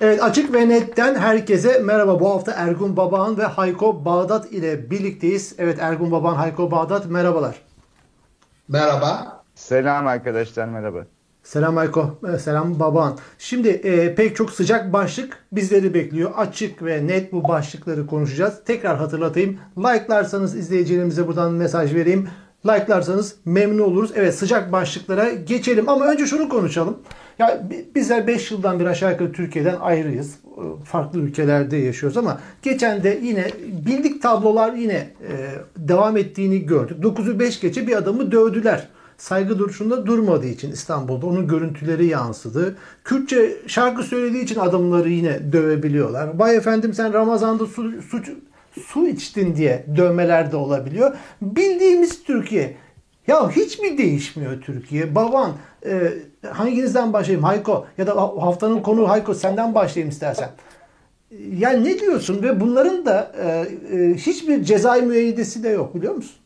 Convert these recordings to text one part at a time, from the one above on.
Evet Açık ve Net'ten herkese merhaba. Bu hafta Ergun Babaan ve Hayko Bağdat ile birlikteyiz. Evet Ergun Babaan, Hayko Bağdat merhabalar. Merhaba. Selam arkadaşlar merhaba. Selam Hayko, e, selam Babaan. Şimdi e, pek çok sıcak başlık bizleri bekliyor. Açık ve net bu başlıkları konuşacağız. Tekrar hatırlatayım. Like'larsanız izleyicilerimize buradan mesaj vereyim. Like'larsanız memnun oluruz. Evet sıcak başlıklara geçelim ama önce şunu konuşalım. Ya bizler 5 yıldan bir aşağı yukarı Türkiye'den ayrıyız. E, farklı ülkelerde yaşıyoruz ama geçen de yine bildik tablolar yine e, devam ettiğini gördük. 9'u 5 geçe bir adamı dövdüler. Saygı duruşunda durmadığı için İstanbul'da onun görüntüleri yansıdı. Kürtçe şarkı söylediği için adamları yine dövebiliyorlar. Bay efendim sen Ramazan'da su, su, su içtin diye dövmeler de olabiliyor. Bildiğimiz Türkiye. Ya hiç mi değişmiyor Türkiye? Baban e, hanginizden başlayayım? Hayko ya da haftanın konu Hayko senden başlayayım istersen. Yani ne diyorsun ve bunların da e, e, hiçbir cezai müeyyidesi de yok biliyor musun?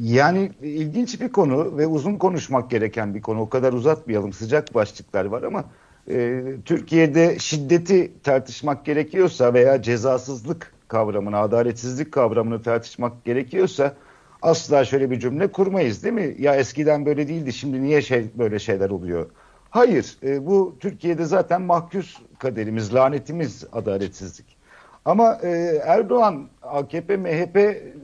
Yani ilginç bir konu ve uzun konuşmak gereken bir konu. O kadar uzatmayalım. Sıcak başlıklar var ama e, Türkiye'de şiddeti tartışmak gerekiyorsa veya cezasızlık kavramını, adaletsizlik kavramını tartışmak gerekiyorsa asla şöyle bir cümle kurmayız değil mi? Ya eskiden böyle değildi şimdi niye şey böyle şeyler oluyor? Hayır e, bu Türkiye'de zaten mahkus kaderimiz, lanetimiz adaletsizlik. Ama e, Erdoğan AKP MHP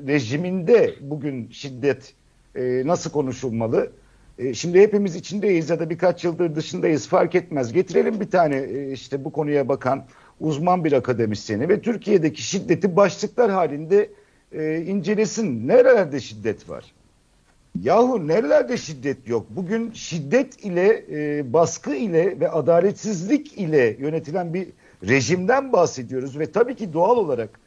rejiminde bugün şiddet e, nasıl konuşulmalı? E, şimdi hepimiz içindeyiz ya da birkaç yıldır dışındayız fark etmez. Getirelim bir tane e, işte bu konuya bakan uzman bir akademisyeni ve Türkiye'deki şiddeti başlıklar halinde e, incelesin. Nerelerde şiddet var? Yahu nerelerde şiddet yok? Bugün şiddet ile, e, baskı ile ve adaletsizlik ile yönetilen bir rejimden bahsediyoruz ve tabii ki doğal olarak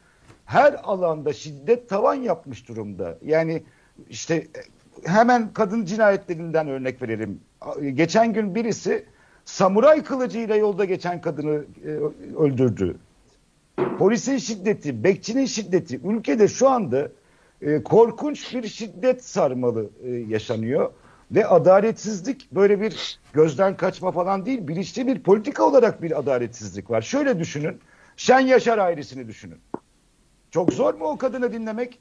her alanda şiddet tavan yapmış durumda. Yani işte hemen kadın cinayetlerinden örnek verelim. Geçen gün birisi samuray kılıcıyla yolda geçen kadını e, öldürdü. Polisin şiddeti, bekçinin şiddeti ülkede şu anda e, korkunç bir şiddet sarmalı e, yaşanıyor. Ve adaletsizlik böyle bir gözden kaçma falan değil, bilinçli bir politika olarak bir adaletsizlik var. Şöyle düşünün, Şen Yaşar ailesini düşünün. Çok zor mu o kadını dinlemek?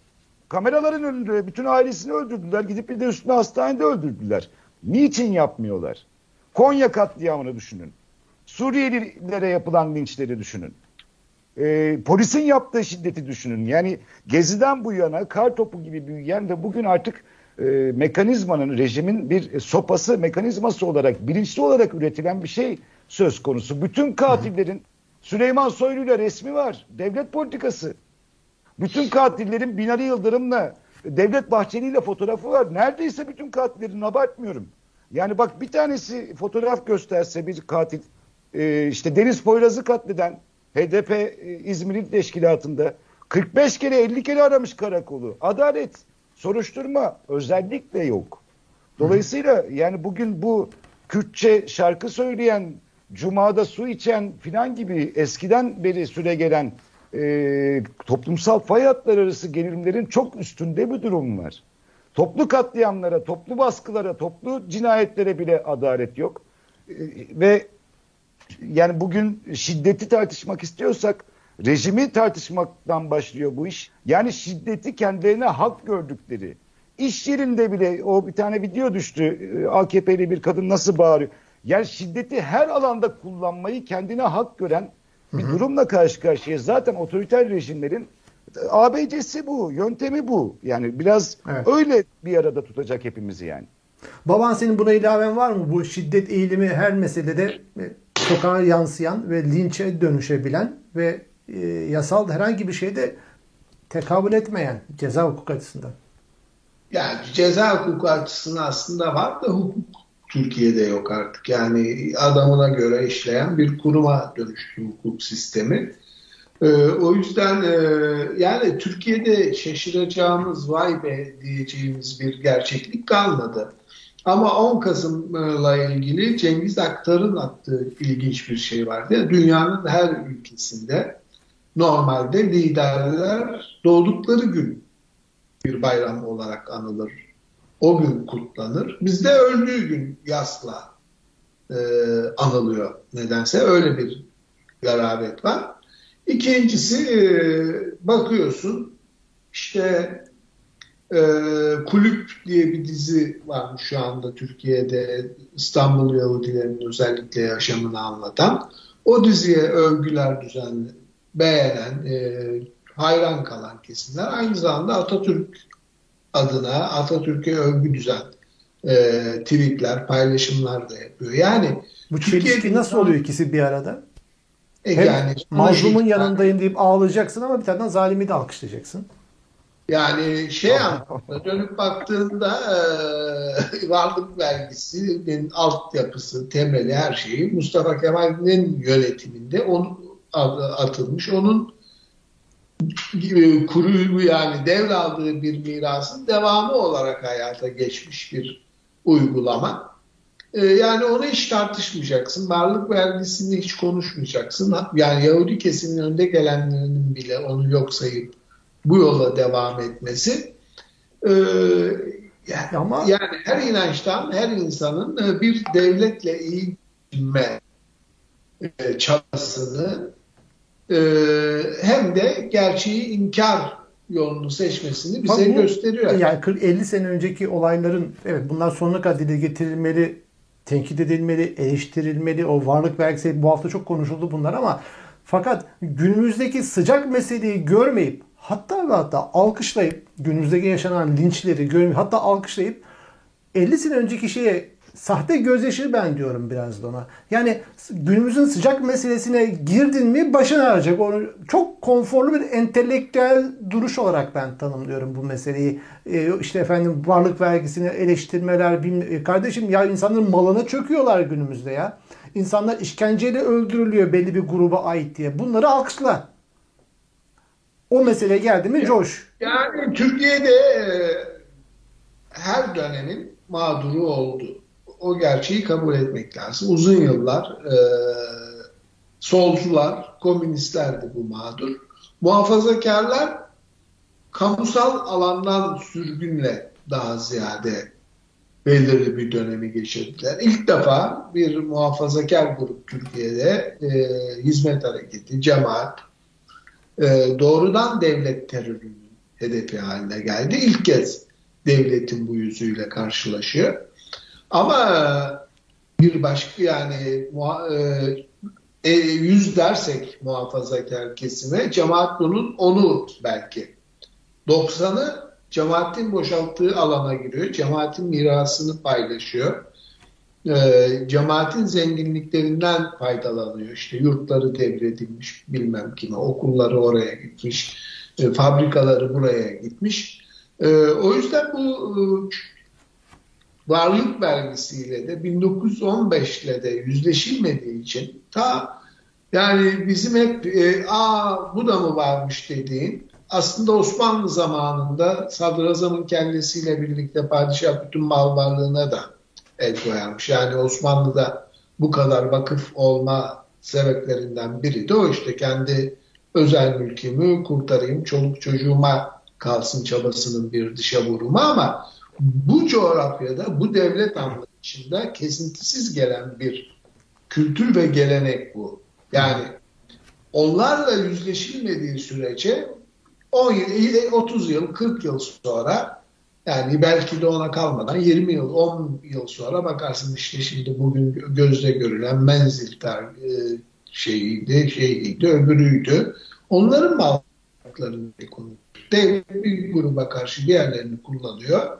Kameraların önünde bütün ailesini öldürdüler. Gidip bir de üstüne hastanede öldürdüler. Niçin yapmıyorlar? Konya katliamını düşünün. Suriyelilere yapılan linçleri düşünün. Ee, polisin yaptığı şiddeti düşünün. Yani Gezi'den bu yana kar topu gibi büyüyen ve bugün artık e, mekanizmanın, rejimin bir sopası, mekanizması olarak, bilinçli olarak üretilen bir şey söz konusu. Bütün katillerin Süleyman Soylu'yla resmi var. Devlet politikası. Bütün katillerin Binali Yıldırım'la, Devlet Bahçeli'yle fotoğrafı var. Neredeyse bütün katillerin abartmıyorum. Yani bak bir tanesi fotoğraf gösterse bir katil, e, işte Deniz Poyraz'ı katleden HDP e, İzmir'in teşkilatında 45 kere 50 kere aramış karakolu. Adalet soruşturma özellikle yok. Dolayısıyla yani bugün bu Kürtçe şarkı söyleyen, Cuma'da su içen filan gibi eskiden beri süre gelen e, toplumsal fay hatları arası gerilimlerin çok üstünde bir durum var. Toplu katliamlara, toplu baskılara, toplu cinayetlere bile adalet yok. E, ve yani bugün şiddeti tartışmak istiyorsak Rejimi tartışmaktan başlıyor bu iş. Yani şiddeti kendilerine hak gördükleri. İş yerinde bile o bir tane video düştü. Ee, AKP'li bir kadın nasıl bağırıyor. Yani şiddeti her alanda kullanmayı kendine hak gören bir durumla karşı karşıya. Zaten otoriter rejimlerin ABC'si bu, yöntemi bu. Yani biraz evet. öyle bir arada tutacak hepimizi yani. Baban senin buna ilaven var mı? Bu şiddet eğilimi her meselede sokağa yansıyan ve linçe dönüşebilen ve e, yasal herhangi bir şeyde tekabül etmeyen ceza hukuk açısından. Yani ceza hukuku açısından aslında var da hukuk Türkiye'de yok artık. Yani adamına göre işleyen bir kuruma dönüştü hukuk sistemi. Ee, o yüzden e, yani Türkiye'de şaşıracağımız vay be diyeceğimiz bir gerçeklik kalmadı. Ama 10 Kasım'la ilgili Cengiz Aktar'ın attığı ilginç bir şey vardı. Dünyanın her ülkesinde normalde liderler doğdukları gün bir bayram olarak anılır. O gün kutlanır. Bizde öldüğü gün yasla e, anılıyor nedense. Öyle bir garabet var. İkincisi e, bakıyorsun işte e, Kulüp diye bir dizi var şu anda Türkiye'de İstanbul Yahudilerinin özellikle yaşamını anlatan. O diziye övgüler düzenli, beğenen, e, hayran kalan kesimler aynı zamanda Atatürk adına Atatürk'e övgü düzen e, tweetler, paylaşımlar da yapıyor. Yani bu çelişki nasıl oluyor ikisi bir arada? E, Hem yani mazlumun yanındayım deyip ağlayacaksın ama bir taraftan zalimi de alkışlayacaksın. Yani şey anlamda dönüp baktığında e, varlık vergisinin altyapısı, temeli her şeyi Mustafa Kemal'in yönetiminde onun atılmış. Onun e, kuru yani devraldığı bir mirasın devamı olarak hayata geçmiş bir uygulama. E, yani onu hiç tartışmayacaksın. Varlık vergisini hiç konuşmayacaksın. Yani Yahudi kesimin önde gelenlerinin bile onu yok sayıp bu yola devam etmesi e, yani, Ama... yani her inançtan her insanın e, bir devletle iyi bilme e, çabasını e, hem de gerçeği inkar yolunu seçmesini bize bu, gösteriyor. Yani 40-50 sene önceki olayların evet bunlar sonuna kadar dile getirilmeli, tenkit edilmeli, eleştirilmeli. O varlık vergisi bu hafta çok konuşuldu bunlar ama fakat günümüzdeki sıcak meseleyi görmeyip hatta ve hatta alkışlayıp günümüzdeki yaşanan linçleri görmeyip hatta alkışlayıp 50 sene önceki şeye sahte gözyaşı ben diyorum biraz da ona. Yani günümüzün sıcak meselesine girdin mi başın ağrıyacak. Onu çok konforlu bir entelektüel duruş olarak ben tanımlıyorum bu meseleyi. Ee, işte efendim varlık vergisini eleştirmeler. Bilmem, kardeşim ya insanların malına çöküyorlar günümüzde ya. İnsanlar işkenceyle öldürülüyor belli bir gruba ait diye. Bunları alkışla. O mesele geldi mi coş. Yani Türkiye'de e, her dönemin mağduru oldu o gerçeği kabul etmek lazım. Uzun yıllar e, solcular, komünistlerdi bu mağdur. Muhafazakarlar kamusal alandan sürgünle daha ziyade belirli bir dönemi geçirdiler. İlk defa bir muhafazakar grup Türkiye'de e, hizmet hareketi, cemaat e, doğrudan devlet terörünün hedefi haline geldi. İlk kez devletin bu yüzüyle karşılaşıyor. Ama bir başka yani e, e, yüz dersek muhafazakar kesime cemaat bunun onu belki. 90'ı cemaatin boşalttığı alana giriyor. Cemaatin mirasını paylaşıyor. E, cemaatin zenginliklerinden faydalanıyor. İşte yurtları devredilmiş bilmem kime, okulları oraya gitmiş, e, fabrikaları buraya gitmiş. E, o yüzden bu varlık vergisiyle de 1915 ile de yüzleşilmediği için ta yani bizim hep e, aa bu da mı varmış dediğin aslında Osmanlı zamanında Sadrazam'ın kendisiyle birlikte padişah bütün mal varlığına da el koyarmış. Yani Osmanlı'da bu kadar vakıf olma sebeplerinden biri de o işte kendi özel mülkümü kurtarayım, çoluk çocuğuma kalsın çabasının bir dışa vurumu ama bu coğrafyada bu devlet anlayışında kesintisiz gelen bir kültür ve gelenek bu. Yani onlarla yüzleşilmediği sürece 10 yıl, 30 yıl, 40 yıl sonra yani belki de ona kalmadan 20 yıl, 10 yıl sonra bakarsın işte şimdi bugün gözle görülen menzilter e, şeyiydi, şeyiydi, öbürüydü. Onların mallarını kullanıyor. Devlet bir gruba karşı diğerlerini kullanıyor.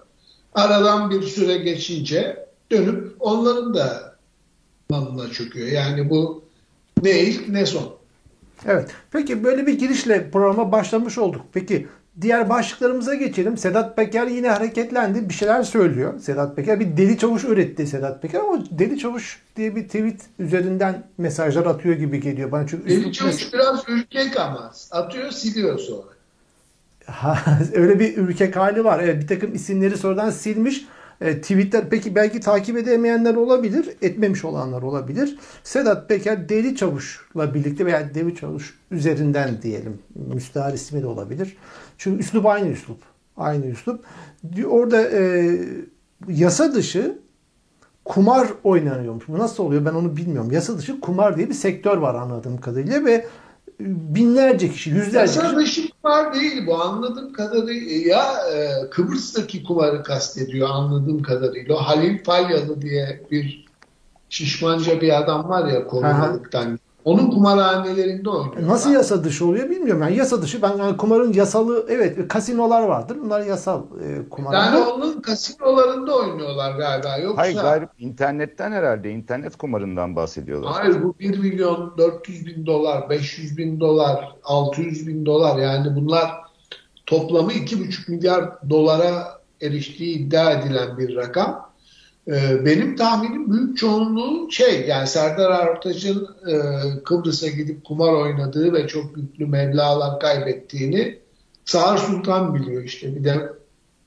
Aradan bir süre geçince dönüp onların da malına çöküyor. Yani bu ne ilk ne son. Evet. Peki böyle bir girişle programa başlamış olduk. Peki diğer başlıklarımıza geçelim. Sedat Peker yine hareketlendi. Bir şeyler söylüyor. Sedat Peker bir deli çavuş üretti Sedat Peker ama deli çavuş diye bir tweet üzerinden mesajlar atıyor gibi geliyor bana. Çünkü deli çavuş mes- biraz ürkek ama atıyor siliyor sonra. öyle bir ürkek hali var. Evet, bir takım isimleri sonradan silmiş. E, tweetler peki belki takip edemeyenler olabilir, etmemiş olanlar olabilir. Sedat Peker Deli Çavuş'la birlikte veya Deli Çavuş üzerinden diyelim. Müstahar ismi de olabilir. Çünkü üslup aynı üslup. Aynı üslup. Orada e, yasa dışı kumar oynanıyormuş. Bu nasıl oluyor ben onu bilmiyorum. Yasa dışı kumar diye bir sektör var anladığım kadarıyla ve binlerce kişi, yüzlerce Yasa kişi. dışı kumar değil bu anladığım kadarıyla e, Kıbrıs'taki kumarı kastediyor anladığım kadarıyla. Halil Falyalı diye bir şişmanca bir adam var ya korumalıktan. Onun kumarhanelerinde oynuyor. Nasıl yasa dışı oluyor bilmiyorum. Yani yasa dışı ben yani kumarın yasalı evet kasinolar vardır. Bunlar yasal e, kumar. Yani onun kasinolarında oynuyorlar galiba. Yoksa Hayır gayri internetten herhalde internet kumarından bahsediyorlar. Hayır bu 1 milyon 400 bin dolar, 500 bin dolar, 600 bin dolar yani bunlar toplamı 2,5 milyar dolara eriştiği iddia edilen bir rakam. Ee, benim tahminim büyük çoğunluğu şey yani Serdar Ortaç'ın e, Kıbrıs'a gidip kumar oynadığı ve çok yüklü meblağlar kaybettiğini Sağır Sultan biliyor işte. Bir de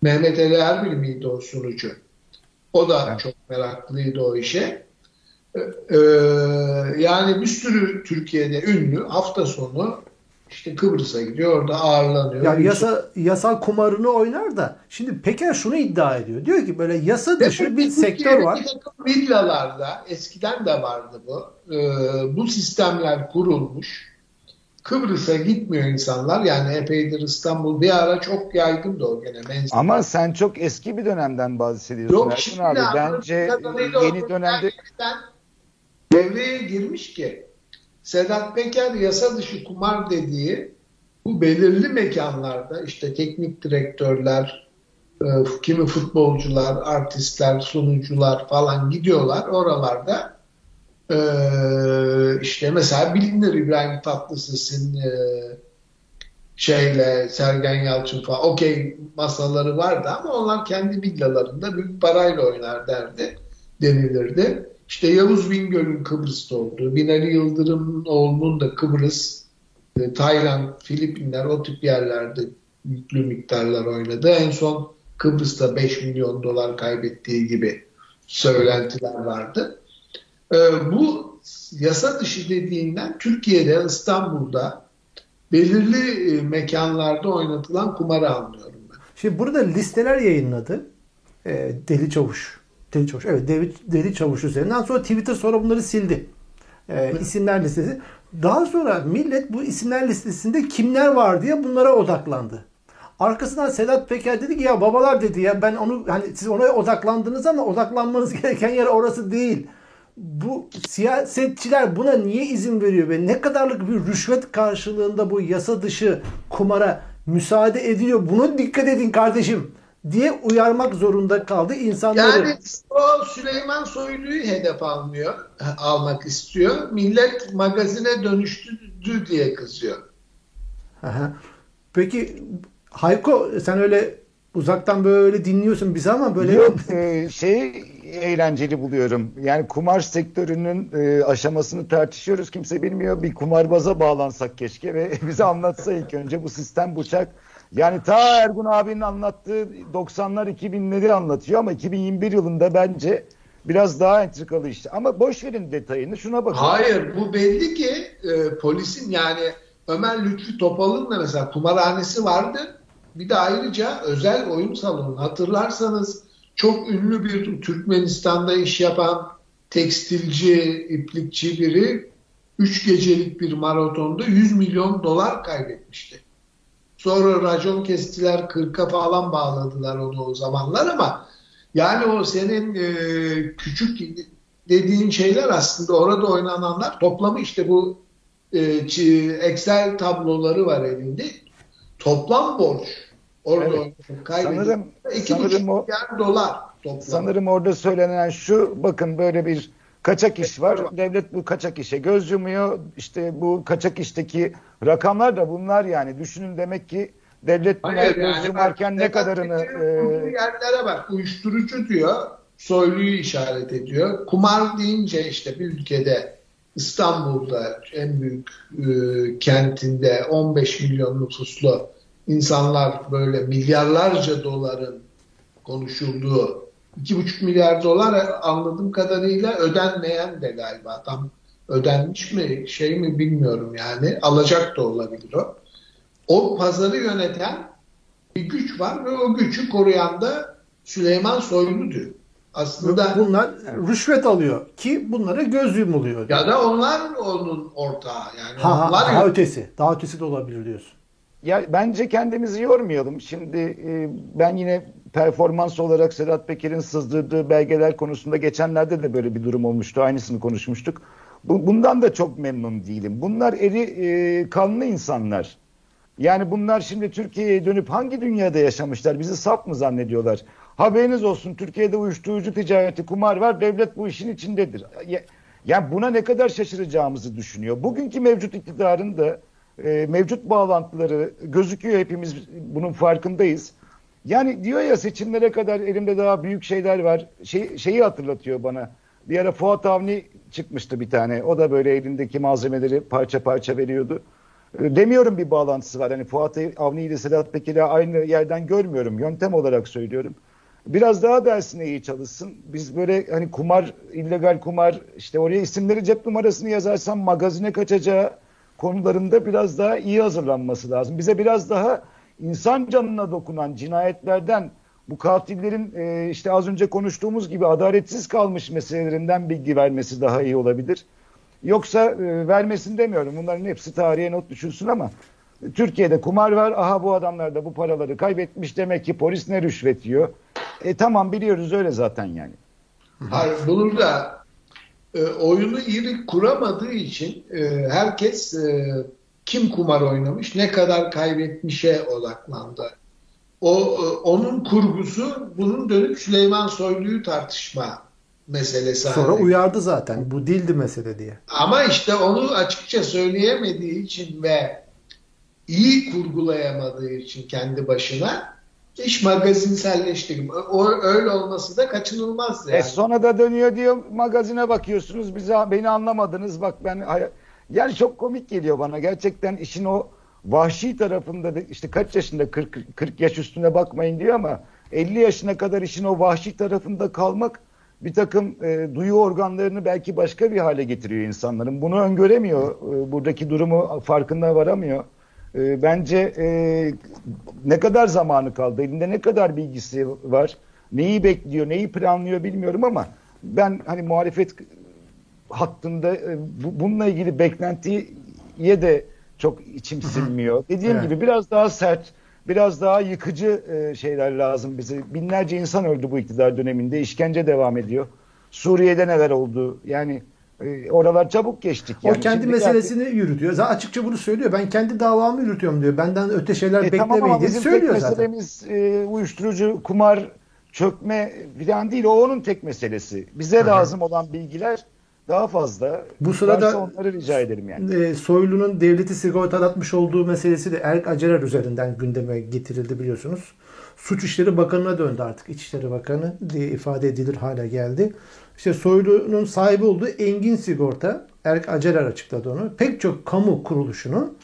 Mehmet Ali Erbil miydi o sunucu? O da Evet. çok meraklıydı o işe. Ee, yani bir sürü Türkiye'de ünlü hafta sonu işte Kıbrıs'a gidiyor orada ağırlanıyor. yani yasa yasal kumarını oynar da şimdi Peker şunu iddia ediyor. Diyor ki böyle yasa dışı bir sektör var. Villalarda eskiden de vardı bu. Ee, bu sistemler kurulmuş. Kıbrıs'a gitmiyor insanlar. Yani epeydir İstanbul bir ara çok yaygındı o gene. Menzil. Ama sen çok eski bir dönemden bahsediyorsun Yok şimdi abi. Bence yeni dönemde devreye girmiş ki Sedat Peker yasa dışı kumar dediği bu belirli mekanlarda işte teknik direktörler, e, kimi futbolcular, artistler, sunucular falan gidiyorlar oralarda e, işte mesela bilinir İbrahim Tatlıses'in e, şeyle Sergen Yalçın falan okey masaları vardı ama onlar kendi villalarında büyük parayla oynar derdi denilirdi. İşte Yavuz Bingöl'ün Kıbrıs'ta olduğu, Binali Yıldırım'ın oğlunun da Kıbrıs, e, Tayland, Filipinler o tip yerlerde yüklü miktarlar oynadı. En son Kıbrıs'ta 5 milyon dolar kaybettiği gibi söylentiler vardı. E, bu yasa dışı dediğinden Türkiye'de, İstanbul'da belirli e, mekanlarda oynatılan kumarı anlıyorum ben. Şimdi burada listeler yayınladı. Deli Çavuş. Deli Çavuş. Evet Deli, Deli Çavuş üzerinden. Sonra Twitter sonra bunları sildi. E, isimler listesi. Daha sonra millet bu isimler listesinde kimler var diye bunlara odaklandı. Arkasından Sedat Peker dedi ki ya babalar dedi ya ben onu hani siz ona odaklandınız ama odaklanmanız gereken yer orası değil. Bu siyasetçiler buna niye izin veriyor ve ne kadarlık bir rüşvet karşılığında bu yasa dışı kumara müsaade ediliyor? Bunu dikkat edin kardeşim diye uyarmak zorunda kaldı insanları. Yani o Süleyman Soylu'yu hedef almıyor, almak istiyor. Millet magazine dönüştü diye kızıyor. Aha. Peki Hayko sen öyle uzaktan böyle dinliyorsun bizi ama böyle Yok e, şey eğlenceli buluyorum. Yani kumar sektörünün e, aşamasını tartışıyoruz. Kimse bilmiyor. Bir kumarbaza bağlansak keşke ve bize anlatsa ilk önce bu sistem bıçak. Yani ta Ergun abinin anlattığı 90'lar 2000'leri anlatıyor ama 2021 yılında bence biraz daha entrikalı işte. Ama boş verin detayını şuna bakın. Hayır bu belli ki e, polisin yani Ömer Lütfü Topal'ın da mesela kumarhanesi vardı. Bir de ayrıca özel oyun salonu. Hatırlarsanız çok ünlü bir Türkmenistan'da iş yapan tekstilci, iplikçi biri 3 gecelik bir maratonda 100 milyon dolar kaybetmişti. Sonra racon kestiler 40'a falan bağladılar onu o zamanlar ama yani o senin e, küçük dediğin şeyler aslında orada oynananlar toplamı işte bu e, Excel tabloları var elinde. Toplam borç orada Evet. kaybedildi. Sanırım, 2,5 sanırım o milyar dolar toplam. Sanırım orada söylenen şu bakın böyle bir kaçak iş var. Devlet bu kaçak işe göz yumuyor. İşte bu kaçak işteki rakamlar da bunlar yani. Düşünün demek ki devlet buna Hayır, göz yani yumarken ne kadarını e, yerlere bak uyuşturucu diyor. Soyluyu işaret ediyor. Kumar deyince işte bir ülkede İstanbul'da en büyük e, kentinde 15 milyon nüfuslu insanlar böyle milyarlarca doların konuşulduğu 2,5 milyar dolar anladığım kadarıyla ödenmeyen de galiba tam ödenmiş mi şey mi bilmiyorum yani alacak da olabilir o. O pazarı yöneten bir güç var ve o gücü koruyan da Süleyman Soylu'dur. Aslında bunlar rüşvet alıyor ki bunlara göz yumuluyor. Ya da onlar onun ortağı yani. Ha, onlar daha ötesi. Daha ötesi de olabilir diyorsun. Ya bence kendimizi yormayalım. Şimdi e, ben yine performans olarak Sedat Peker'in sızdırdığı belgeler konusunda geçenlerde de böyle bir durum olmuştu. Aynısını konuşmuştuk. Bu, bundan da çok memnun değilim. Bunlar eri e, kanlı insanlar. Yani bunlar şimdi Türkiye'ye dönüp hangi dünyada yaşamışlar? Bizi sap mı zannediyorlar? Haberiniz olsun Türkiye'de uyuşturucu ticareti, kumar var. Devlet bu işin içindedir. Ya, yani buna ne kadar şaşıracağımızı düşünüyor. Bugünkü mevcut iktidarın da e, mevcut bağlantıları gözüküyor hepimiz bunun farkındayız. Yani diyor ya seçimlere kadar elimde daha büyük şeyler var. Şey, şeyi hatırlatıyor bana. Bir ara Fuat Avni çıkmıştı bir tane. O da böyle elindeki malzemeleri parça parça veriyordu. E, demiyorum bir bağlantısı var. Hani Fuat Avni ile Sedat Peker'i aynı yerden görmüyorum. Yöntem olarak söylüyorum. Biraz daha dersine iyi çalışsın. Biz böyle hani kumar, illegal kumar, işte oraya isimleri cep numarasını yazarsam magazine kaçacağı konularında biraz daha iyi hazırlanması lazım. Bize biraz daha insan canına dokunan cinayetlerden bu katillerin e, işte az önce konuştuğumuz gibi adaletsiz kalmış meselelerinden bilgi vermesi daha iyi olabilir. Yoksa e, vermesin demiyorum. Bunların hepsi tarihe not düşülsün ama Türkiye'de kumar var. Aha bu adamlar da bu paraları kaybetmiş. Demek ki polis ne rüşvet yiyor. E tamam biliyoruz öyle zaten yani. Hayır, bunu da e, oyunu iyi kuramadığı için e, herkes e, kim kumar oynamış, ne kadar kaybetmişe odaklandı. O e, onun kurgusu bunun dönüp Süleyman Soylu'yu tartışma meselesi. Sonra haline. uyardı zaten. Bu dildi mesele diye. Ama işte onu açıkça söyleyemediği için ve iyi kurgulayamadığı için kendi başına iş magazinselleşti. O öyle olması da kaçınılmaz yani. E sonra da dönüyor diyor magazine bakıyorsunuz bize beni anlamadınız bak ben yani çok komik geliyor bana gerçekten işin o vahşi tarafında da işte kaç yaşında 40 40 yaş üstüne bakmayın diyor ama 50 yaşına kadar işin o vahşi tarafında kalmak bir takım e, duyu organlarını belki başka bir hale getiriyor insanların. Bunu öngöremiyor. E, buradaki durumu farkında varamıyor. E, bence e, ne kadar zamanı kaldı, elinde ne kadar bilgisi var, neyi bekliyor, neyi planlıyor bilmiyorum ama ben hani muhalefet hattında e, bu, bununla ilgili beklentiye de çok içim sinmiyor. Dediğim evet. gibi biraz daha sert, biraz daha yıkıcı e, şeyler lazım bize. Binlerce insan öldü bu iktidar döneminde, işkence devam ediyor. Suriye'de neler oldu? Yani e, oralar çabuk geçtik. Yani. O kendi meselesini artık... yürütüyor. Zaten açıkça bunu söylüyor. Ben kendi davamı yürütüyorum diyor. Benden öte şeyler e, beklemeyin tamam diye söylüyor zaten. meselemiz e, uyuşturucu, kumar, çökme falan değil. O onun tek meselesi. Bize Hı-hı. lazım olan bilgiler daha fazla. Bu sırada onları rica ederim yani. E, Soylu'nun devleti sigortalatmış olduğu meselesi de Erk Acerer üzerinden gündeme getirildi biliyorsunuz. Suç İşleri Bakanı'na döndü artık. İçişleri Bakanı diye ifade edilir hale geldi. İşte Soylu'nun sahibi olduğu Engin Sigorta, Erk Acerer açıkladı onu. Pek çok kamu kuruluşunu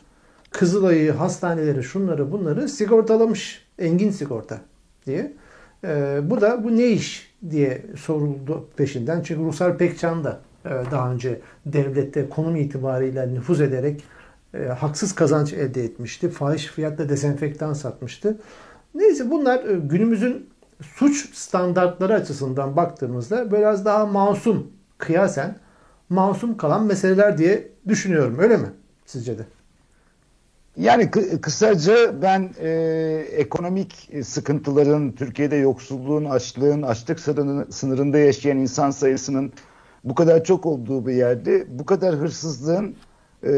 Kızılay'ı, hastaneleri, şunları bunları sigortalamış. Engin Sigorta diye. Ee, bu da bu ne iş diye soruldu peşinden. Çünkü Ruslar Pekcan da daha önce devlette konum itibariyle nüfuz ederek e, haksız kazanç elde etmişti. Fahiş fiyatla dezenfektan satmıştı. Neyse bunlar e, günümüzün suç standartları açısından baktığımızda biraz daha masum kıyasen masum kalan meseleler diye düşünüyorum. Öyle mi sizce de? Yani kısaca ben e, ekonomik sıkıntıların, Türkiye'de yoksulluğun, açlığın, açlık sınırında yaşayan insan sayısının bu kadar çok olduğu bir yerde bu kadar hırsızlığın e,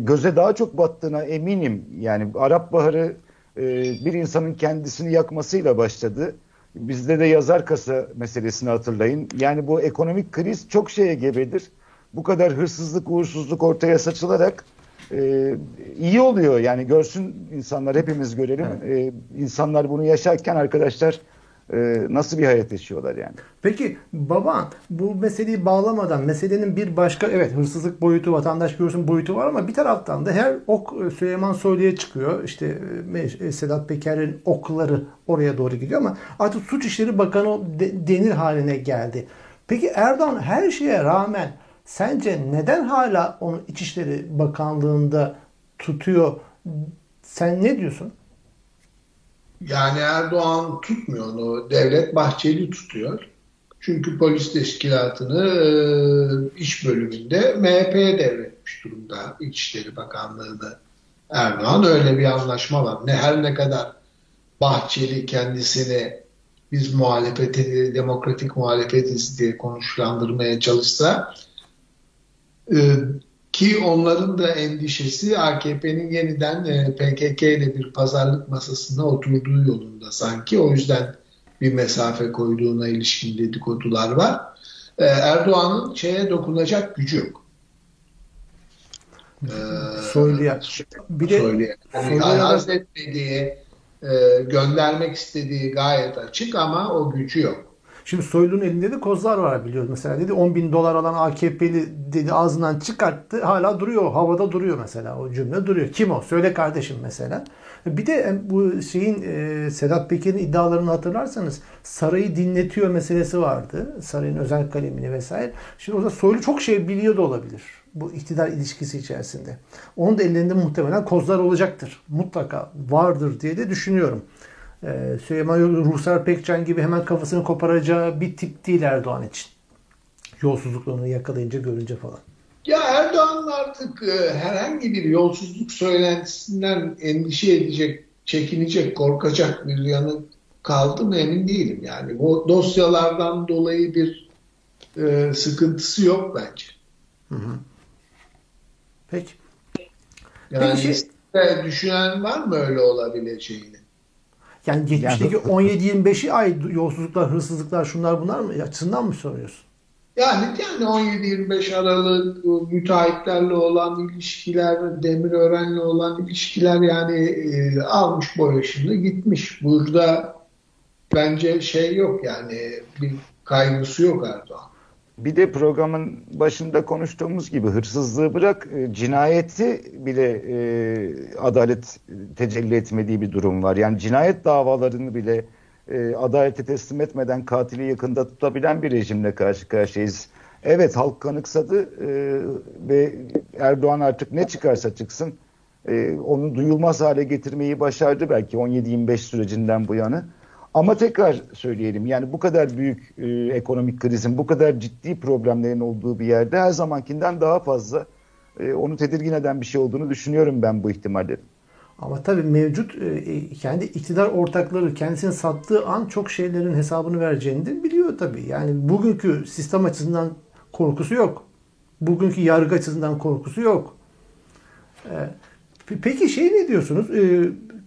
göze daha çok battığına eminim. Yani Arap Baharı e, bir insanın kendisini yakmasıyla başladı. Bizde de yazar kasa meselesini hatırlayın. Yani bu ekonomik kriz çok şeye gebedir. Bu kadar hırsızlık, uğursuzluk ortaya saçılarak e, iyi oluyor. Yani görsün insanlar, hepimiz görelim. Evet. E, insanlar bunu yaşarken arkadaşlar e, nasıl bir hayat yaşıyorlar yani. Peki baban bu meseleyi bağlamadan meselenin bir başka evet hırsızlık boyutu vatandaş görsün boyutu var ama bir taraftan da her ok e, Süleyman Soylu'ya çıkıyor. İşte e, Sedat Peker'in okları oraya doğru gidiyor ama artık Suç İşleri Bakanı denir haline geldi. Peki Erdoğan her şeye rağmen sence neden hala onu İçişleri Bakanlığı'nda tutuyor? Sen ne diyorsun? Yani Erdoğan tutmuyor onu. Devlet Bahçeli tutuyor. Çünkü polis teşkilatını e, iş bölümünde MHP'ye devretmiş durumda İçişleri Bakanlığı'nı Erdoğan. Öyle bir anlaşma var. Ne her ne kadar Bahçeli kendisini biz muhalefeti, demokratik muhalefetiz diye konuşlandırmaya çalışsa e, ki onların da endişesi AKP'nin yeniden e, PKK ile bir pazarlık masasına oturduğu yolunda sanki. O yüzden bir mesafe koyduğuna ilişkin dedikodular var. E, Erdoğan'ın şeye dokunacak gücü yok. Ee, Soylu'ya. Bir de Soylu'ya. Yani haz etmediği, e, göndermek istediği gayet açık ama o gücü yok. Şimdi Soylu'nun elinde de kozlar var biliyoruz. Mesela dedi 10 bin dolar alan AKP'li dedi ağzından çıkarttı. Hala duruyor. Havada duruyor mesela. O cümle duruyor. Kim o? Söyle kardeşim mesela. Bir de bu şeyin e, Sedat Peker'in iddialarını hatırlarsanız sarayı dinletiyor meselesi vardı. Sarayın özel kalemini vesaire. Şimdi orada Soylu çok şey biliyor da olabilir. Bu iktidar ilişkisi içerisinde. Onun da ellerinde muhtemelen kozlar olacaktır. Mutlaka vardır diye de düşünüyorum. Ee, Süleyman Ruhsar Pekcan gibi hemen kafasını koparacağı bir tip değil Erdoğan için. Yolsuzluklarını yakalayınca görünce falan. Ya Erdoğan artık e, herhangi bir yolsuzluk söylentisinden endişe edecek, çekinecek, korkacak bir yanı kaldı mı emin değilim. Yani bu dosyalardan dolayı bir e, sıkıntısı yok bence. Hı hı. Peki. Yani Peki şey... düşünen var mı öyle olabileceğini? Yani geçmişteki 17-25'i ay yolsuzluklar, hırsızlıklar şunlar bunlar mı açısından mı soruyorsun? Yani yani 17-25 Aralık müteahhitlerle olan ilişkiler, Demirören'le olan ilişkiler yani e, almış boyasını gitmiş. Burada bence şey yok yani bir kaygısı yok Erdoğan. Bir de programın başında konuştuğumuz gibi hırsızlığı bırak e, cinayeti bile e, adalet tecelli etmediği bir durum var. Yani cinayet davalarını bile e, adalete teslim etmeden katili yakında tutabilen bir rejimle karşı karşıyayız. Evet halk kanıksadı e, ve Erdoğan artık ne çıkarsa çıksın e, onu duyulmaz hale getirmeyi başardı belki 17-25 sürecinden bu yana. Ama tekrar söyleyelim yani bu kadar büyük e, ekonomik krizin, bu kadar ciddi problemlerin olduğu bir yerde her zamankinden daha fazla e, onu tedirgin eden bir şey olduğunu düşünüyorum ben bu ihtimallerin. Ama tabii mevcut e, e, kendi iktidar ortakları kendisini sattığı an çok şeylerin hesabını vereceğini de biliyor tabii. Yani bugünkü sistem açısından korkusu yok. Bugünkü yargı açısından korkusu yok. E, peki şey ne diyorsunuz?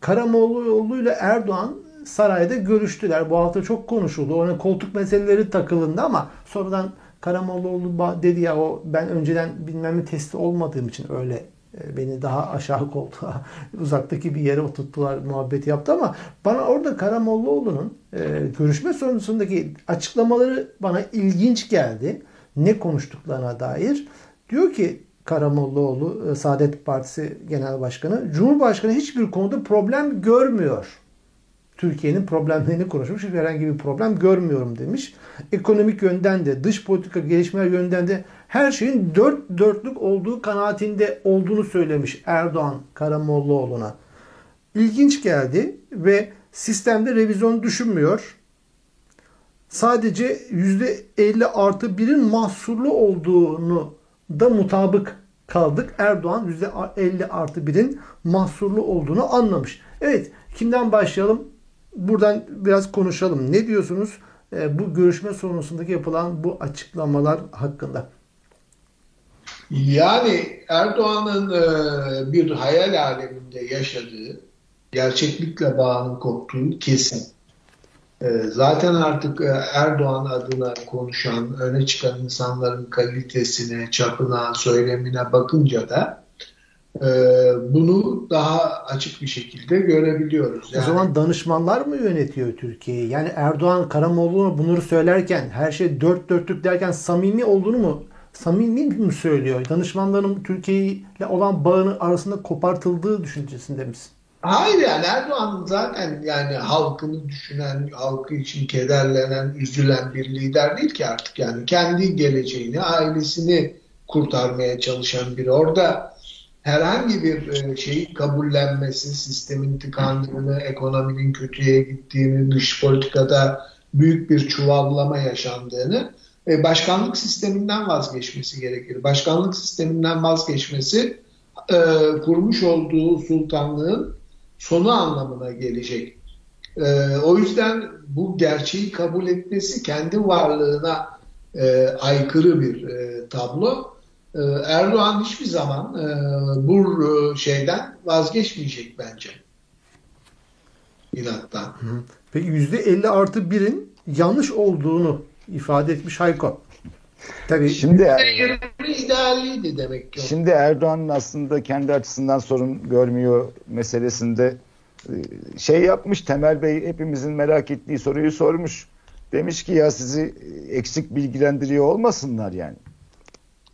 Karamoğlu ile Erdoğan sarayda görüştüler. Bu hafta çok konuşuldu. Ona koltuk meseleleri takılındı ama sonradan Karamoğlu dedi ya o ben önceden bilmem testi olmadığım için öyle e, beni daha aşağı koltuğa uzaktaki bir yere oturttular muhabbeti yaptı ama bana orada Karamollaoğlu'nun e, görüşme sonrasındaki açıklamaları bana ilginç geldi. Ne konuştuklarına dair. Diyor ki Karamollaoğlu e, Saadet Partisi Genel Başkanı Cumhurbaşkanı hiçbir konuda problem görmüyor. Türkiye'nin problemlerini konuşmuş. Herhangi bir problem görmüyorum demiş. Ekonomik yönden de dış politika gelişmeler yönden de her şeyin dört dörtlük olduğu kanaatinde olduğunu söylemiş Erdoğan Karamollaoğlu'na. İlginç geldi ve sistemde revizyon düşünmüyor. Sadece %50 artı 1'in mahsurlu olduğunu da mutabık kaldık. Erdoğan %50 artı 1'in mahsurlu olduğunu anlamış. Evet kimden başlayalım? Buradan biraz konuşalım. Ne diyorsunuz e, bu görüşme sonrasındaki yapılan bu açıklamalar hakkında? Yani Erdoğan'ın e, bir hayal aleminde yaşadığı, gerçeklikle bağının koptuğu kesin. E, zaten artık e, Erdoğan adına konuşan, öne çıkan insanların kalitesine, çapına, söylemine bakınca da bunu daha açık bir şekilde görebiliyoruz. Yani. O zaman danışmanlar mı yönetiyor Türkiye'yi? Yani Erdoğan Karamoğlu'na bunları söylerken, her şey dört dörtlük derken samimi olduğunu mu samimi mi söylüyor? Danışmanların Türkiye ile olan bağını arasında kopartıldığı düşüncesinde misin? Hayır yani Erdoğan zaten yani halkını düşünen, halkı için kederlenen, üzülen bir lider değil ki artık yani kendi geleceğini, ailesini kurtarmaya çalışan biri. Orada herhangi bir e, şeyi kabullenmesi, sistemin tıkandığını, ekonominin kötüye gittiğini, dış politikada büyük bir çuvallama yaşandığını e, başkanlık sisteminden vazgeçmesi gerekir. Başkanlık sisteminden vazgeçmesi e, kurmuş olduğu sultanlığın sonu anlamına gelecek. O yüzden bu gerçeği kabul etmesi kendi varlığına aykırı bir tablo. E, Erdoğan hiçbir zaman e, bu e, şeyden vazgeçmeyecek bence. İnattan. Peki %50 artı 1'in yanlış olduğunu ifade etmiş Hayko. Tabii şimdi idealiydi demek ki. Şimdi Erdoğan'ın aslında kendi açısından sorun görmüyor meselesinde e, şey yapmış Temel Bey hepimizin merak ettiği soruyu sormuş. Demiş ki ya sizi eksik bilgilendiriyor olmasınlar yani.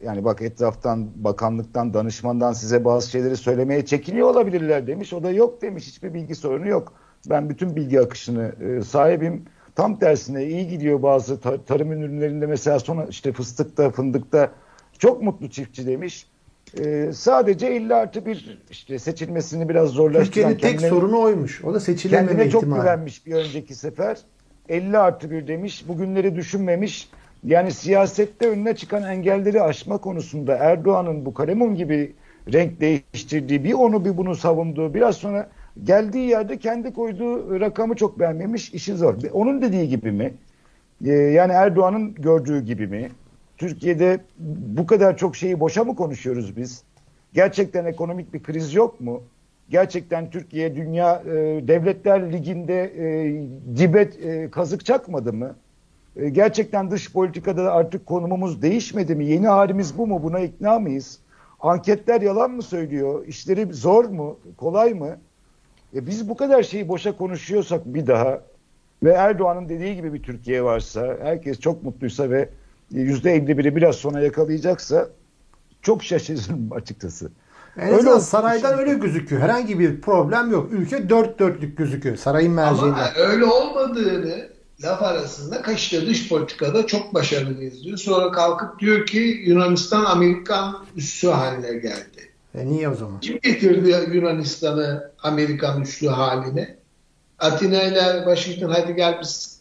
Yani bak etraftan, bakanlıktan, danışmandan size bazı şeyleri söylemeye çekiniyor olabilirler demiş. O da yok demiş. Hiçbir bilgi sorunu yok. Ben bütün bilgi akışını e, sahibim. Tam tersine iyi gidiyor bazı tar- tarım ürünlerinde mesela sonra işte fıstıkta, fındıkta çok mutlu çiftçi demiş. Ee, sadece 50 artı bir işte seçilmesini biraz zorlaştıran. Türkiye'nin tek kendine, sorunu oymuş. O da seçilememe kendine ihtimali. çok güvenmiş bir önceki sefer. 50 artı bir demiş. Bugünleri düşünmemiş. Yani siyasette önüne çıkan engelleri aşma konusunda Erdoğan'ın bu kalemun gibi renk değiştirdiği bir onu bir bunu savunduğu biraz sonra geldiği yerde kendi koyduğu rakamı çok beğenmemiş işi zor. Onun dediği gibi mi? Ee, yani Erdoğan'ın gördüğü gibi mi? Türkiye'de bu kadar çok şeyi boşa mı konuşuyoruz biz? Gerçekten ekonomik bir kriz yok mu? Gerçekten Türkiye Dünya e, Devletler Ligi'nde e, dibe e, kazık çakmadı mı? E, gerçekten dış politikada artık konumumuz değişmedi mi? Yeni halimiz bu mu? Buna ikna mıyız? Anketler yalan mı söylüyor? İşleri zor mu? Kolay mı? E biz bu kadar şeyi boşa konuşuyorsak bir daha ve Erdoğan'ın dediği gibi bir Türkiye varsa, herkes çok mutluysa ve yüzde 51'i biraz sonra yakalayacaksa çok şaşırırım açıkçası. En öyle saraydan öyle gözüküyor. Herhangi bir problem yok. Ülke dört dörtlük gözüküyor sarayın merceğinde. Ama öyle olmadığını laf arasında kaçta dış politikada çok başarılıyız diyor. Sonra kalkıp diyor ki Yunanistan Amerikan üssü haline geldi. E niye o zaman? Kim getirdi Yunanistan'ı Amerikan üssü haline? Atina ile Washington hadi gel biz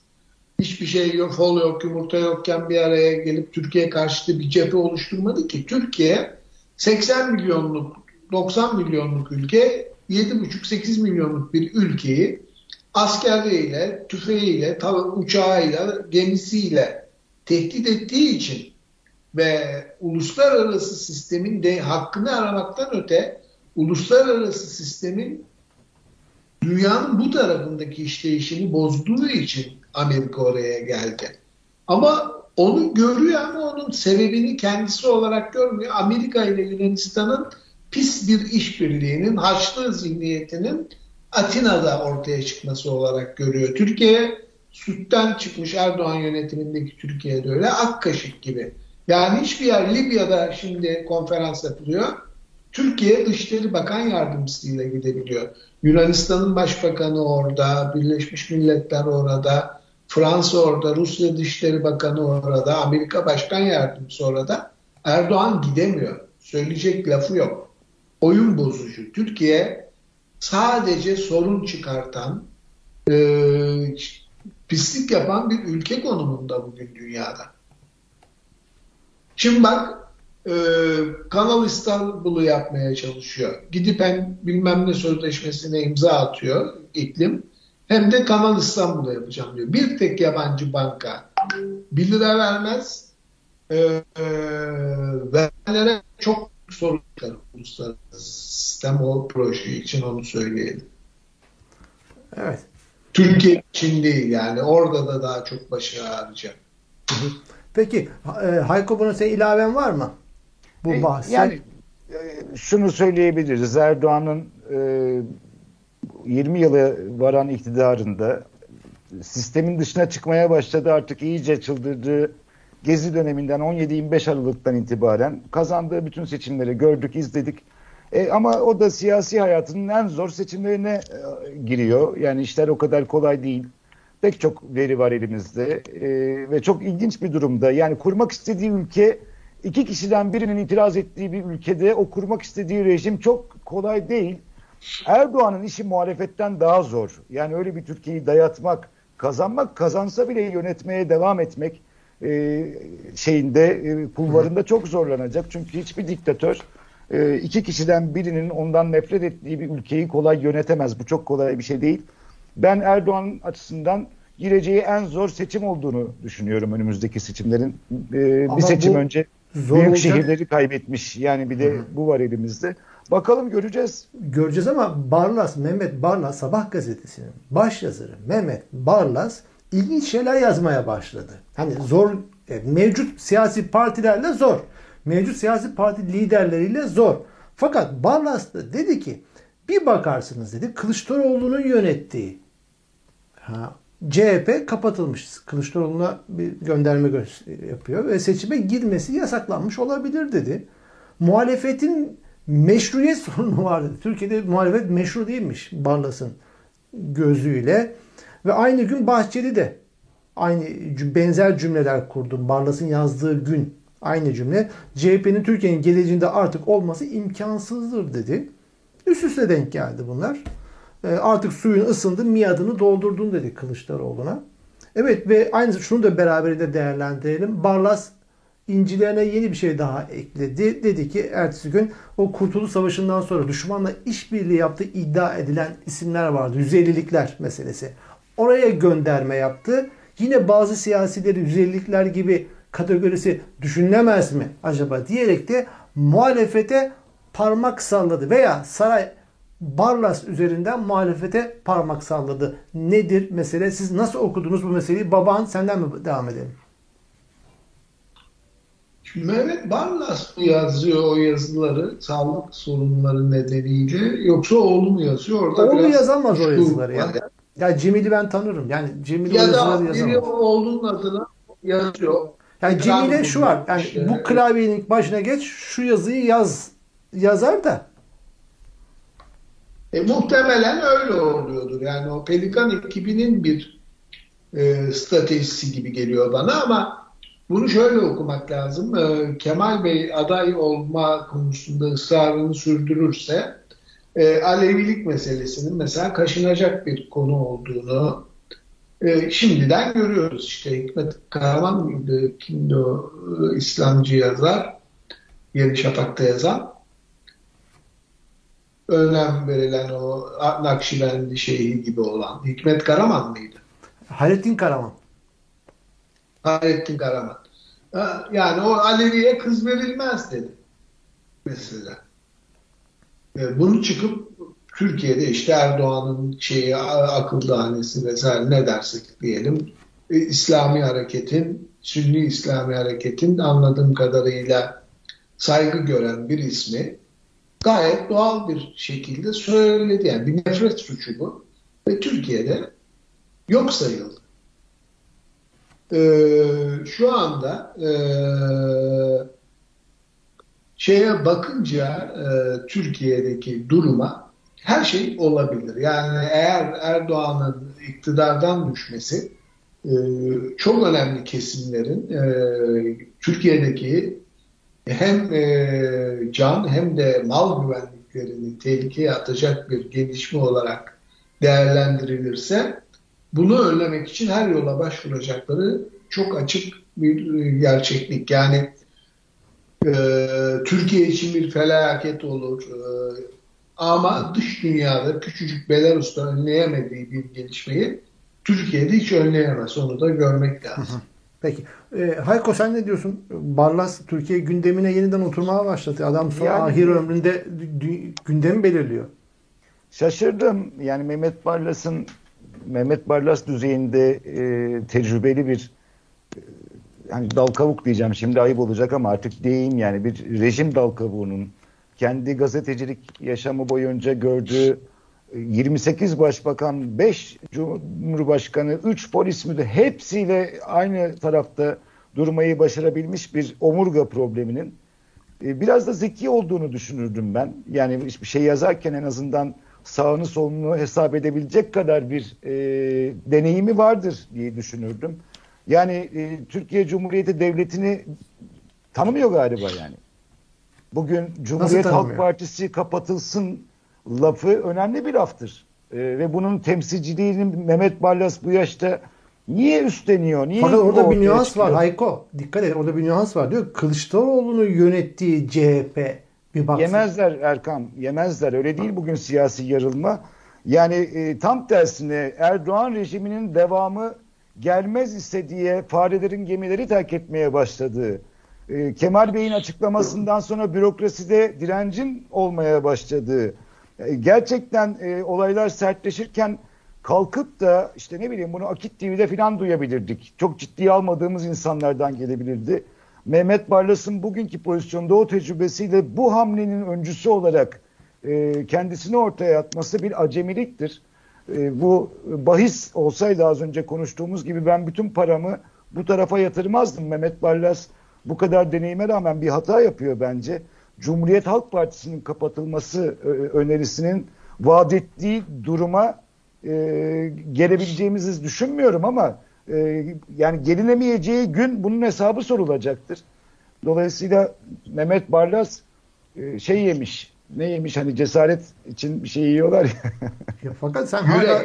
hiçbir şey yok, fol yok, yumurta yokken bir araya gelip Türkiye karşıtı bir cephe oluşturmadı ki. Türkiye 80 milyonluk, 90 milyonluk ülke, 7,5-8 milyonluk bir ülkeyi askerleriyle, tüfeğiyle, uçağıyla, gemisiyle tehdit ettiği için ve uluslararası sistemin de hakkını aramaktan öte uluslararası sistemin dünyanın bu tarafındaki işleyişini bozduğu için Amerika oraya geldi. Ama onu görüyor ama onun sebebini kendisi olarak görmüyor. Amerika ile Yunanistan'ın pis bir işbirliğinin, Haçlı zihniyetinin Atina'da ortaya çıkması olarak görüyor. Türkiye sütten çıkmış Erdoğan yönetimindeki Türkiye'de öyle ak kaşık gibi. Yani hiçbir yer Libya'da şimdi konferans yapılıyor. Türkiye Dışişleri Bakan Yardımcısıyla gidebiliyor. Yunanistan'ın başbakanı orada, Birleşmiş Milletler orada, Fransa orada, Rusya Dışişleri Bakanı orada, Amerika Başkan Yardımcısı orada. Erdoğan gidemiyor. Söyleyecek lafı yok. Oyun bozucu. Türkiye sadece sorun çıkartan, e, pislik yapan bir ülke konumunda bugün dünyada. Şimdi bak e, Kanal İstanbul'u yapmaya çalışıyor. Gidip hem bilmem ne sözleşmesine imza atıyor iklim hem de Kanal İstanbul'u yapacağım diyor. Bir tek yabancı banka 1 lira vermez e, e, verenlere çok sorun çıkar uluslararası sistem o proje için onu söyleyelim. Evet. Türkiye için değil yani orada da daha çok başı ağrıyacak. Peki e, Hayko buna senin ilaven var mı? Bu e. Yani e, şunu söyleyebiliriz. Erdoğan'ın 20 yılı varan iktidarında sistemin dışına çıkmaya başladı. Artık iyice çıldırdığı Gezi döneminden 17-25 Aralık'tan itibaren kazandığı bütün seçimleri gördük, izledik. E, ama o da siyasi hayatının en zor seçimlerine e, giriyor. Yani işler o kadar kolay değil. Pek çok veri var elimizde e, ve çok ilginç bir durumda. Yani kurmak istediği ülke iki kişiden birinin itiraz ettiği bir ülkede o kurmak istediği rejim çok kolay değil. Erdoğan'ın işi muhalefetten daha zor. Yani öyle bir Türkiye'yi dayatmak, kazanmak kazansa bile yönetmeye devam etmek e, şeyinde e, kulvarında çok zorlanacak. Çünkü hiçbir diktatör e, iki kişiden birinin ondan nefret ettiği bir ülkeyi kolay yönetemez. Bu çok kolay bir şey değil. Ben Erdoğan açısından gireceği en zor seçim olduğunu düşünüyorum önümüzdeki seçimlerin. E, bir seçim önce büyük olacak. şehirleri kaybetmiş. Yani bir de Hı-hı. bu var elimizde. Bakalım göreceğiz. Göreceğiz ama Barlas, Mehmet Barlas Sabah gazetesinin baş yazarı Mehmet Barlas ilginç şeyler yazmaya başladı. Hani zor e, mevcut siyasi partilerle zor. Mevcut siyasi parti liderleriyle zor. Fakat Barlas da dedi ki bir bakarsınız dedi Kılıçdaroğlu'nun yönettiği ha, CHP kapatılmış. Kılıçdaroğlu'na bir gönderme yapıyor ve seçime girmesi yasaklanmış olabilir dedi. Muhalefetin meşruiyet sorunu vardı. Türkiye'de muhalefet meşru değilmiş Barlas'ın gözüyle. Ve aynı gün Bahçeli de aynı benzer cümleler kurdu. Barlas'ın yazdığı gün aynı cümle. CHP'nin Türkiye'nin geleceğinde artık olması imkansızdır dedi. Üst üste denk geldi bunlar. E, artık suyun ısındı, miadını doldurdun dedi Kılıçdaroğlu'na. Evet ve aynı şunu da beraberinde değerlendirelim. Barlas incilerine yeni bir şey daha ekledi. Dedi ki ertesi gün o Kurtuluş Savaşı'ndan sonra düşmanla işbirliği yaptığı iddia edilen isimler vardı. 150'likler meselesi. Oraya gönderme yaptı. Yine bazı siyasileri 150'likler gibi kategorisi düşünülemez mi acaba diyerek de muhalefete parmak salladı veya saray Barlas üzerinden muhalefete parmak salladı. Nedir mesele? Siz nasıl okudunuz bu meseleyi? Baban senden mi devam edelim? Mehmet Barlas mı yazıyor o yazıları sağlık sorunları nedeniyle yoksa oğlu mu yazıyor? Orada oğlu yazamaz o yazıları ya. Ya, ya Cemil'i ben tanırım. Yani Cemil ya o yazıları yazamaz. Ya da biri oğlunun adına yazıyor. Yani Cemil'e şu var. Yani işte. bu klavyenin başına geç şu yazıyı yaz yazar da e, muhtemelen öyle oluyordur. Yani o Pelikan ekibinin bir e, stratejisi gibi geliyor bana ama bunu şöyle okumak lazım. E, Kemal Bey aday olma konusunda ısrarını sürdürürse e, Alevilik meselesinin mesela kaşınacak bir konu olduğunu e, şimdiden görüyoruz. İşte Hikmet Karaman mıydı? Kimdi o e, İslamcı yazar? Yeni Şafak'ta yazan önem verilen o Nakşibendi şeyi gibi olan Hikmet Karaman mıydı? Hayrettin Karaman. Hayrettin Karaman. Yani o Alevi'ye kız verilmez dedi. Mesela. Bunu çıkıp Türkiye'de işte Erdoğan'ın şeyi akıl danesi vesaire ne dersek diyelim e, İslami hareketin Sünni İslami hareketin anladığım kadarıyla saygı gören bir ismi gayet doğal bir şekilde söyledi. Yani bir nefret suçu bu. Ve Türkiye'de yok sayıldı. Ee, şu anda e, şeye bakınca e, Türkiye'deki duruma her şey olabilir. Yani eğer Erdoğan'ın iktidardan düşmesi e, çok önemli kesimlerin e, Türkiye'deki hem e, can hem de mal güvenliklerini tehlikeye atacak bir gelişme olarak değerlendirilirse bunu önlemek için her yola başvuracakları çok açık bir gerçeklik. Yani Türkiye için bir felaket olur. Ama dış dünyada küçücük Belarus'ta önleyemediği bir gelişmeyi Türkiye'de hiç önleyemez. Onu da görmek lazım. Peki. E, Hayko sen ne diyorsun? Barlas Türkiye gündemine yeniden oturmaya başladı. Adam son yani, ahir ömründe gündemi belirliyor. Şaşırdım. Yani Mehmet Barlas'ın Mehmet Barlas düzeyinde e, tecrübeli bir e, hani dal kavuk diyeceğim şimdi ayıp olacak ama artık diyeyim yani bir rejim dal kavuğunun kendi gazetecilik yaşamı boyunca gördüğü 28 başbakan, 5 cumhurbaşkanı, 3 polis müdürü hepsiyle aynı tarafta durmayı başarabilmiş bir omurga probleminin e, biraz da zeki olduğunu düşünürdüm ben. Yani bir şey yazarken en azından sağını solunu hesap edebilecek kadar bir e, deneyimi vardır diye düşünürdüm. Yani e, Türkiye Cumhuriyeti Devleti'ni tanımıyor galiba yani. Bugün Cumhuriyet Halk Partisi kapatılsın lafı önemli bir laftır. E, ve bunun temsilciliğini Mehmet Barlas bu yaşta Niye üstleniyor? Niye Fakat orada bir nüans çıkıyor? var Hayko. Dikkat et orada bir nüans var diyor. Kılıçdaroğlu'nu yönettiği CHP bir baksın. Yemezler Erkan, yemezler. Öyle değil bugün siyasi yarılma. Yani e, tam tersine Erdoğan rejiminin devamı gelmez ise diye farelerin gemileri terk etmeye başladığı, e, Kemal Bey'in açıklamasından sonra bürokraside direncin olmaya başladığı, e, gerçekten e, olaylar sertleşirken kalkıp da işte ne bileyim bunu Akit TV'de falan duyabilirdik. Çok ciddiye almadığımız insanlardan gelebilirdi. Mehmet Barlas'ın bugünkü pozisyonda o tecrübesiyle bu hamlenin öncüsü olarak e, kendisini ortaya atması bir acemiliktir. E, bu bahis olsaydı az önce konuştuğumuz gibi ben bütün paramı bu tarafa yatırmazdım. Mehmet Barlas bu kadar deneyime rağmen bir hata yapıyor bence. Cumhuriyet Halk Partisi'nin kapatılması e, önerisinin vaat ettiği duruma e, gelebileceğimizi düşünmüyorum ama e, yani gelinemeyeceği gün bunun hesabı sorulacaktır. Dolayısıyla Mehmet Barlas e, şey yemiş. Ne yemiş hani cesaret için bir şey yiyorlar ya. Ya fakat sen Yürek. hala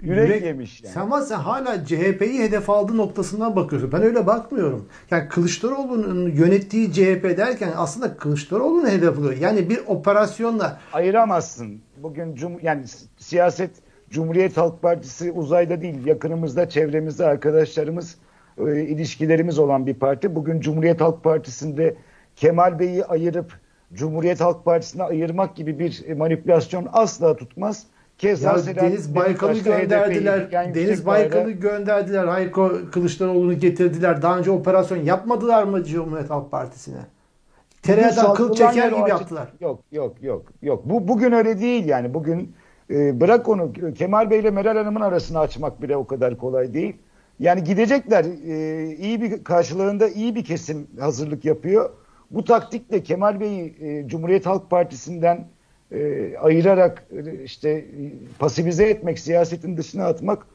Yürek yemiş yani. Sen var sen hala CHP'yi hedef aldığı noktasından bakıyorsun. Ben öyle bakmıyorum. Yani Kılıçdaroğlu'nun yönettiği CHP derken aslında Kılıçdaroğlu'nu hedef alıyor. Yani bir operasyonla Ayıramazsın. Bugün cum yani siyaset Cumhuriyet Halk Partisi uzayda değil yakınımızda çevremizde arkadaşlarımız e, ilişkilerimiz olan bir parti. Bugün Cumhuriyet Halk Partisi'nde Kemal Bey'i ayırıp Cumhuriyet Halk Partisi'ne ayırmak gibi bir manipülasyon asla tutmaz. Keza ya Deniz Baykal'ı gönderdiler. Deniz Baykal'ı bayrağı- gönderdiler. Hayko Kılıçdaroğlu'nu getirdiler. Daha önce operasyon yapmadılar mı Cumhuriyet Halk Partisi'ne? Tereyağdan kıl çeker gibi yaptılar. Yok yok yok yok. Bu bugün öyle değil yani. Bugün e, bırak onu Kemal Bey ile Meral Hanım'ın arasını açmak bile o kadar kolay değil. Yani gidecekler e, iyi bir karşılarında iyi bir kesim hazırlık yapıyor. Bu taktikle Kemal Bey'i e, Cumhuriyet Halk Partisi'nden e, ayırarak e, işte e, pasifize etmek, siyasetin dışına atmak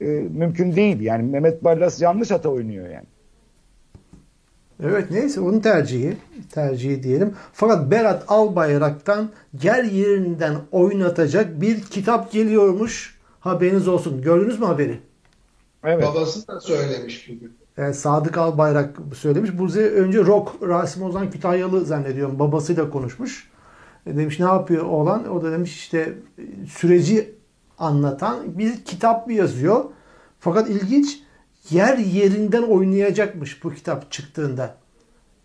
e, mümkün değil. Yani Mehmet Barlas yanlış hata oynuyor yani. Evet neyse onun tercihi. Tercihi diyelim. Fakat Berat Albayrak'tan yer yerinden oynatacak bir kitap geliyormuş. Haberiniz olsun. Gördünüz mü haberi? Evet. Babası da söylemiş bugün. Yani Sadık Albayrak söylemiş. Bu önce Rock Rasim Ozan Kütahyalı zannediyorum babasıyla konuşmuş. E, Demiş ne yapıyor oğlan? O da demiş işte e, süreci anlatan bir kitap yazıyor. Fakat ilginç yer yerinden oynayacakmış bu kitap çıktığında.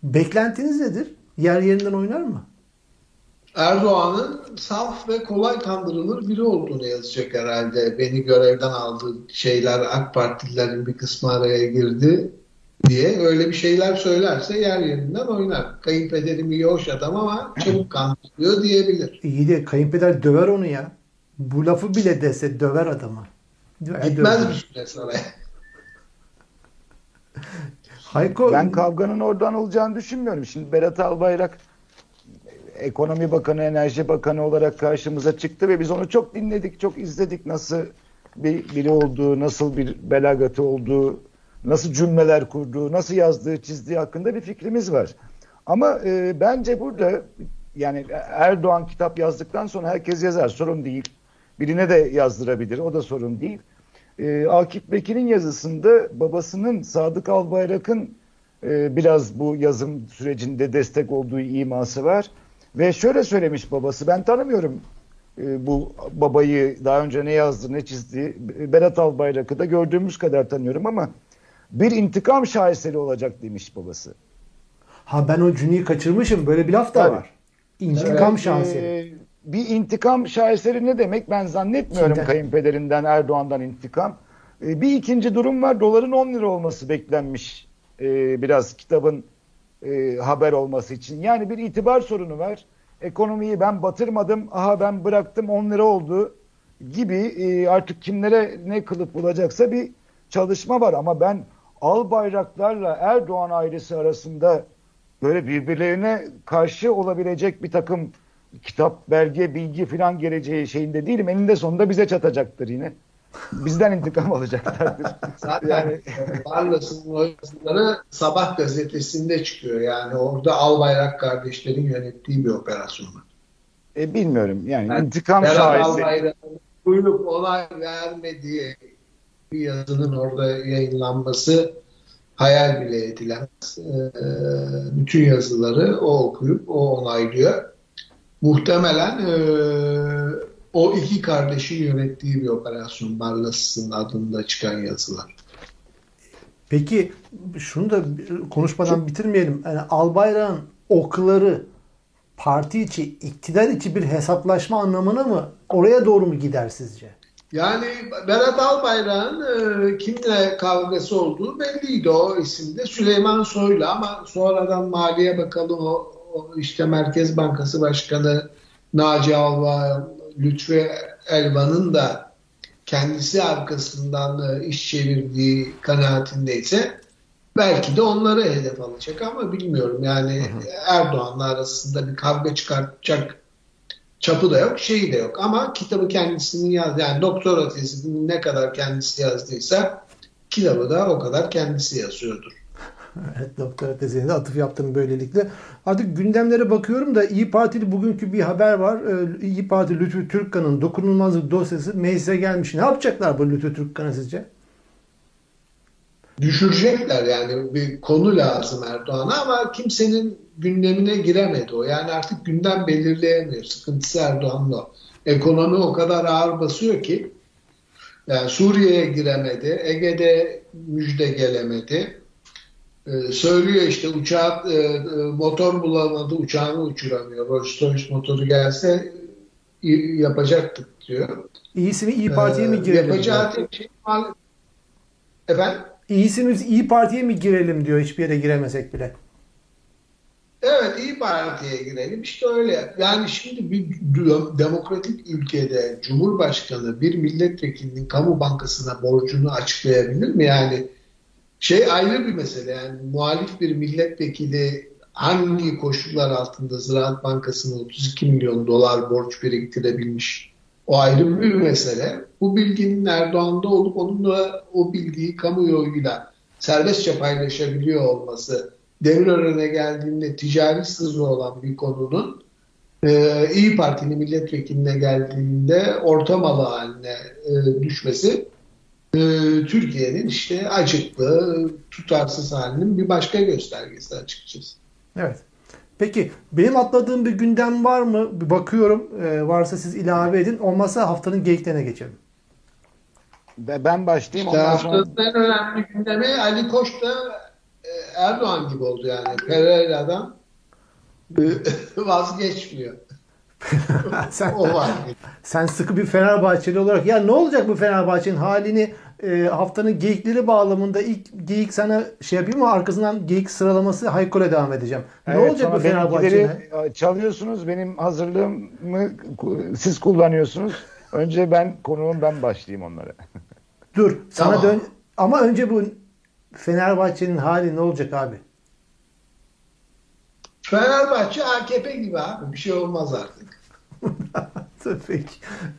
Beklentiniz nedir? Yer yerinden oynar mı? Erdoğan'ın saf ve kolay kandırılır biri olduğunu yazacak herhalde. Beni görevden aldığı şeyler AK Partililerin bir kısmı araya girdi diye öyle bir şeyler söylerse yer yerinden oynar. Kayınpederim iyi hoş adam ama çabuk kandırıyor diyebilir. İyi de kayınpeder döver onu ya. Bu lafı bile dese döver adamı. Döver, Gitmez döver. bir süre sonra. Hayko Ben kavganın oradan olacağını düşünmüyorum. Şimdi Berat Albayrak Ekonomi Bakanı, Enerji Bakanı olarak karşımıza çıktı ve biz onu çok dinledik, çok izledik. Nasıl bir biri olduğu, nasıl bir belagatı olduğu, nasıl cümleler kurduğu, nasıl yazdığı, çizdiği hakkında bir fikrimiz var. Ama e, bence burada yani Erdoğan kitap yazdıktan sonra herkes yazar, sorun değil. Birine de yazdırabilir, o da sorun değil. E, Akif Bekir'in yazısında babasının Sadık Albayrak'ın e, biraz bu yazım sürecinde destek olduğu iması var. Ve şöyle söylemiş babası, ben tanımıyorum e, bu babayı daha önce ne yazdı ne çizdi. Berat Albayrak'ı da gördüğümüz kadar tanıyorum ama bir intikam şaheseri olacak demiş babası. ha ben o cümleyi kaçırmışım. Böyle bir laf da Tabii. var. İntikam Evet, şaheseri. e, bir intikam şaheseri ne demek ben zannetmiyorum Kimden? kayınpederinden Erdoğan'dan intikam. E, bir ikinci durum var doların 10 lira olması beklenmiş e, biraz kitabın e, haber olması için. Yani bir itibar sorunu var. Ekonomiyi ben batırmadım aha ben bıraktım 10 lira oldu gibi e, artık kimlere ne kılıp bulacaksa bir çalışma var ama ben Albayraklarla Erdoğan ailesi arasında böyle birbirlerine karşı olabilecek bir takım kitap, belge, bilgi falan geleceği şeyinde değilim. Eninde sonunda bize çatacaktır yine. Bizden intikam alacaklardır. Zaten Yani- Barlas'ın Sabah gazetesinde çıkıyor. Yani orada Albayrak kardeşlerin yönettiği bir operasyon. E, bilmiyorum yani Yani intikam şahesi. Albayrak'ın buyurup onay vermediği bir yazının orada yayınlanması hayal bile edilemez. E, bütün yazıları o okuyup o onaylıyor. Muhtemelen e, o iki kardeşin yönettiği bir operasyon Barlas'ın adında çıkan yazılar. Peki şunu da konuşmadan bitirmeyelim. Yani Albayrak'ın okları parti içi, iktidar içi bir hesaplaşma anlamına mı oraya doğru mu gider sizce? Yani Berat Albayrak'ın e, kimle kavgası olduğu belliydi o isimde. Süleyman Soylu ama sonradan Maliye Bakanı o, o işte Merkez Bankası Başkanı Naci Alva, Lütfü Elvan'ın da kendisi arkasından e, iş çevirdiği kanaatindeyse belki de onları hedef alacak ama bilmiyorum. Yani Erdoğan'la arasında bir kavga çıkartacak çapı da yok, şeyi de yok. Ama kitabı kendisinin yaz, yani doktora tezini ne kadar kendisi yazdıysa kitabı da o kadar kendisi yazıyordur. evet doktora tezine de atıf yaptım böylelikle. Artık gündemlere bakıyorum da İyi Partili bugünkü bir haber var. Ee, İyi Parti Lütfü Türkkan'ın dokunulmazlık dosyası meclise gelmiş. Ne yapacaklar bu Lütfü Türkkan'a sizce? Düşürecekler yani bir konu lazım Erdoğan'a ama kimsenin gündemine giremedi o. Yani artık gündem belirleyemiyor. Sıkıntısı Erdoğan'la. Ekonomi o kadar ağır basıyor ki yani Suriye'ye giremedi. Ege'de müjde gelemedi. Ee, söylüyor işte uçağı e, e, motor bulamadı uçağını uçuramıyor. Rolls Royce motoru gelse yapacaktık diyor. İyisi mi İyi Parti'ye mi ee, girelim? Yapacağı tek şey Efendim? İyisi mi İyi Parti'ye mi girelim diyor hiçbir yere giremesek bile. Evet İyi Parti'ye girelim. İşte öyle. Yani şimdi bir demokratik ülkede Cumhurbaşkanı bir milletvekilinin kamu bankasına borcunu açıklayabilir mi? Yani şey ayrı bir mesele. Yani muhalif bir milletvekili hangi koşullar altında Ziraat Bankası'na 32 milyon dolar borç biriktirebilmiş? O ayrı bir mesele. Bu bilginin Erdoğan'da olup onunla o bilgiyi kamuoyuyla serbestçe paylaşabiliyor olması Demirören'e geldiğinde ticari sırrı olan bir konunun e, İyi Partili milletvekiline geldiğinde orta malı haline e, düşmesi e, Türkiye'nin işte acıklı, tutarsız halinin bir başka göstergesi açıkçası. Evet. Peki benim atladığım bir gündem var mı? Bir bakıyorum. E, varsa siz ilave edin. Olmazsa haftanın geyiklerine geçelim. Ben başlayayım. İşte haftanın sonra... en önemli gündemi Ali Koç da e, Erdoğan gibi oldu yani. Pereira'dan vazgeçmiyor. sen, o var. sen sıkı bir Fenerbahçeli olarak ya ne olacak bu Fenerbahçe'nin halini e, haftanın geyikleri bağlamında ilk geyik sana şey yapayım mı arkasından geyik sıralaması Hayko'la devam edeceğim. Ne evet, olacak bu Fenerbahçe'nin? Çalıyorsunuz benim hazırlığımı siz kullanıyorsunuz. Önce ben konuğum ben başlayayım onlara. Dur sana tamam. dön ama önce bu Fenerbahçe'nin hali ne olacak abi? Fenerbahçe AKP gibi abi. Bir şey olmaz artık. Peki.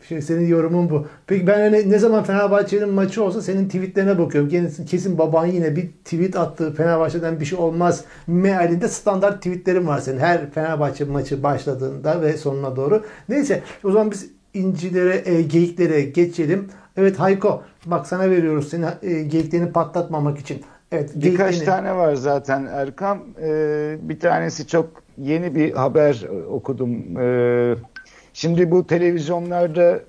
Şey, senin yorumun bu. Peki ben öyle ne zaman Fenerbahçe'nin maçı olsa senin tweetlerine bakıyorum. Kesin, kesin baban yine bir tweet attı. Fenerbahçe'den bir şey olmaz. Mealinde standart tweetlerin var senin. Her Fenerbahçe maçı başladığında ve sonuna doğru. Neyse o zaman biz incilere, e, geyiklere geçelim. Evet Hayko bak sana veriyoruz seni e, geyiklerini patlatmamak için. Evet, Birkaç tane var zaten Erkam. Ee, bir tanesi çok yeni bir haber okudum. Ee, Şimdi bu televizyonlarda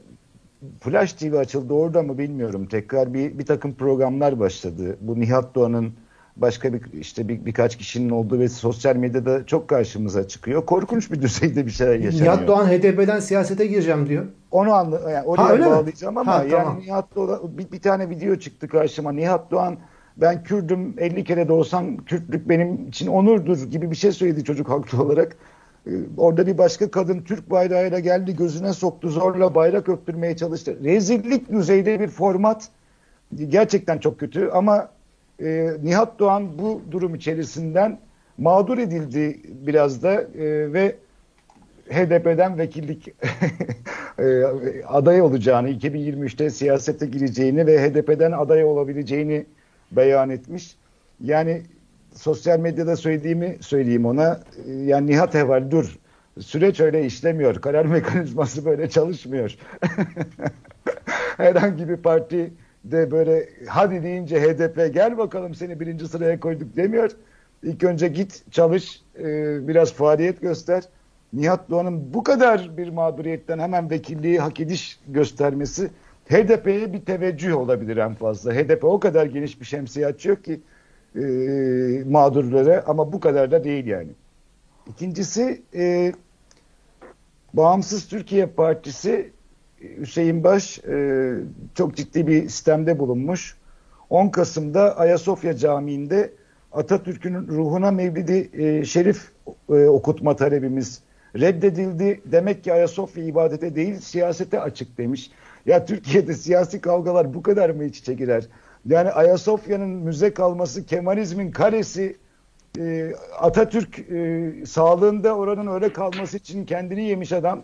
Flash TV açıldı orada mı bilmiyorum. Tekrar bir, bir takım programlar başladı. Bu Nihat Doğan'ın başka bir işte bir, birkaç kişinin olduğu ve sosyal medyada çok karşımıza çıkıyor. Korkunç bir düzeyde bir şeyler yaşanıyor. Nihat Doğan HDP'den siyasete gireceğim diyor. Onu anla yani oraya ha, bağlayacağım mi? ama ha, yani tamam. Nihat Doğan bir, bir tane video çıktı karşıma. Nihat Doğan ben Kürdüm 50 kere de olsam Kürtlük benim için onurdur gibi bir şey söyledi çocuk haklı olarak. Ee, orada bir başka kadın Türk bayrağıyla geldi gözüne soktu zorla bayrak öptürmeye çalıştı. Rezillik düzeyde bir format gerçekten çok kötü ama e, Nihat Doğan bu durum içerisinden mağdur edildi biraz da e, ve HDP'den vekillik e, aday olacağını, 2023'te siyasete gireceğini ve HDP'den aday olabileceğini beyan etmiş. Yani sosyal medyada söylediğimi söyleyeyim ona. Yani Nihat Heval dur. Süreç öyle işlemiyor. Karar mekanizması böyle çalışmıyor. Herhangi bir parti de böyle hadi deyince HDP gel bakalım seni birinci sıraya koyduk demiyor. İlk önce git çalış e, biraz faaliyet göster. Nihat Doğan'ın bu kadar bir mağduriyetten hemen vekilliği hak ediş göstermesi HDP'ye bir teveccüh olabilir en fazla. HDP o kadar geniş bir şemsiye açıyor ki e, mağdurlara ama bu kadar da değil yani. İkincisi e, Bağımsız Türkiye Partisi Hüseyin Baş e, çok ciddi bir sistemde bulunmuş. 10 Kasım'da Ayasofya Camii'nde Atatürk'ün ruhuna mevlidi e, şerif e, okutma talebimiz reddedildi. Demek ki Ayasofya ibadete değil siyasete açık demiş. Ya Türkiye'de siyasi kavgalar bu kadar mı iç içe girer? Yani Ayasofya'nın müze kalması Kemalizmin karesi e, Atatürk e, sağlığında oranın öyle kalması için kendini yemiş adam.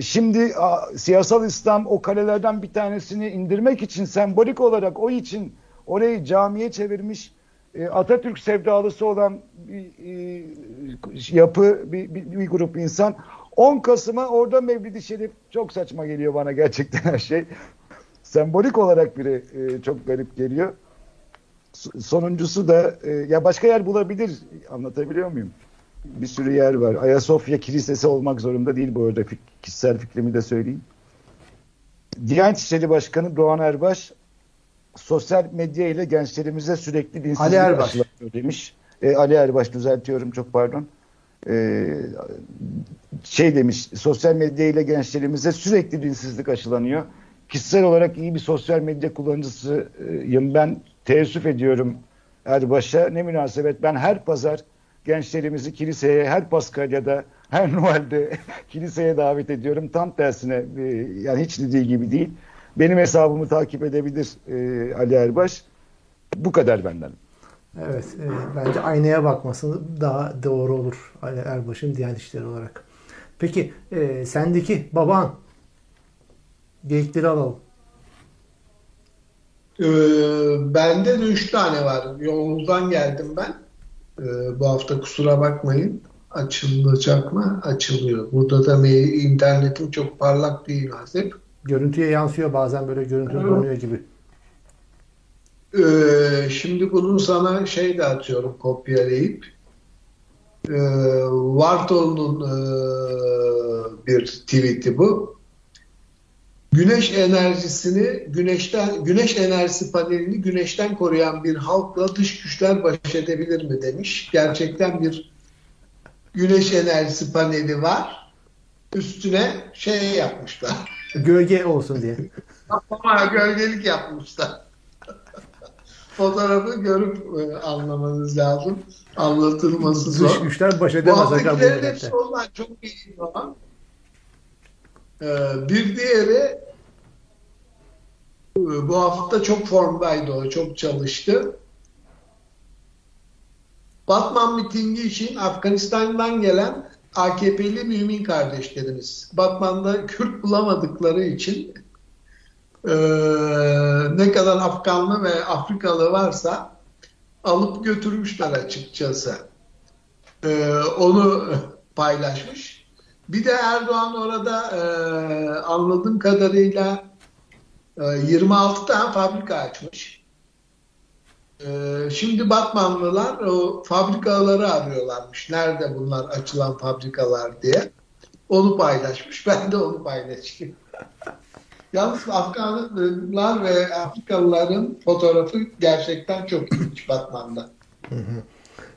Şimdi a, siyasal İslam o kalelerden bir tanesini indirmek için sembolik olarak o için orayı camiye çevirmiş e, Atatürk sevdalısı olan bir e, yapı bir, bir, bir grup insan 10 Kasım'a orada Mevlid-i Şerif çok saçma geliyor bana gerçekten her şey. Sembolik olarak bile e, çok garip geliyor. Sonuncusu da e, ya başka yer bulabilir anlatabiliyor muyum? Bir sürü yer var. Ayasofya Kilisesi olmak zorunda değil bu arada kişisel fikrimi de söyleyeyim. Diyanet İşleri Başkanı Doğan Erbaş sosyal medya ile gençlerimize sürekli dinsizlik Erbaş. demiş. E, Ali Erbaş düzeltiyorum çok pardon. E, şey demiş sosyal medya ile gençlerimize sürekli dinsizlik aşılanıyor. Kişisel olarak iyi bir sosyal medya kullanıcısıyım ben teessüf ediyorum Erbaş'a. Ne münasebet ben her pazar gençlerimizi kiliseye her Paskalya'da her Noel'de kiliseye davet ediyorum. Tam tersine e, yani hiç dediği gibi değil. Benim hesabımı takip edebilir e, Ali Erbaş. Bu kadar benden. Evet. E, bence aynaya bakması daha doğru olur Ali Erbaş'ın Diyanet İşleri olarak. Peki e, sendeki baban geyikleri alalım. Ee, bende de üç tane var. Yolunuzdan geldim ben. Ee, bu hafta kusura bakmayın. Açılacak mı? Açılıyor. Burada da internetim çok parlak değil Hazep. Görüntüye yansıyor bazen böyle görüntü donuyor gibi. Ee, şimdi bunu sana şey de atıyorum kopyalayıp. Ee, Vartol'un e, bir tweet'i bu güneş enerjisini güneşten güneş enerjisi panelini güneşten koruyan bir halkla dış güçler baş edebilir mi demiş. Gerçekten bir güneş enerjisi paneli var. Üstüne şey yapmışlar. Gölge olsun diye. Ama gölgelik yapmışlar. Fotoğrafı görüp e, anlamanız lazım. Anlatılması zor. Dış güçler baş edemez. Bu hepsi onlar çok iyi falan. Ee, bir diğeri bu hafta çok formdaydı o, çok çalıştı. Batman mitingi için Afganistan'dan gelen AKP'li mümin kardeşlerimiz. Batman'da Kürt bulamadıkları için e, ne kadar Afganlı ve Afrikalı varsa alıp götürmüşler açıkçası. E, onu paylaşmış. Bir de Erdoğan orada e, anladığım kadarıyla 26 ee, tane fabrika açmış. Ee, şimdi Batmanlılar o fabrikaları arıyorlarmış. Nerede bunlar açılan fabrikalar diye. Onu paylaşmış. Ben de onu paylaşayım. Yalnız Afganlar ve Afrikalıların fotoğrafı gerçekten çok ilginç Batman'da.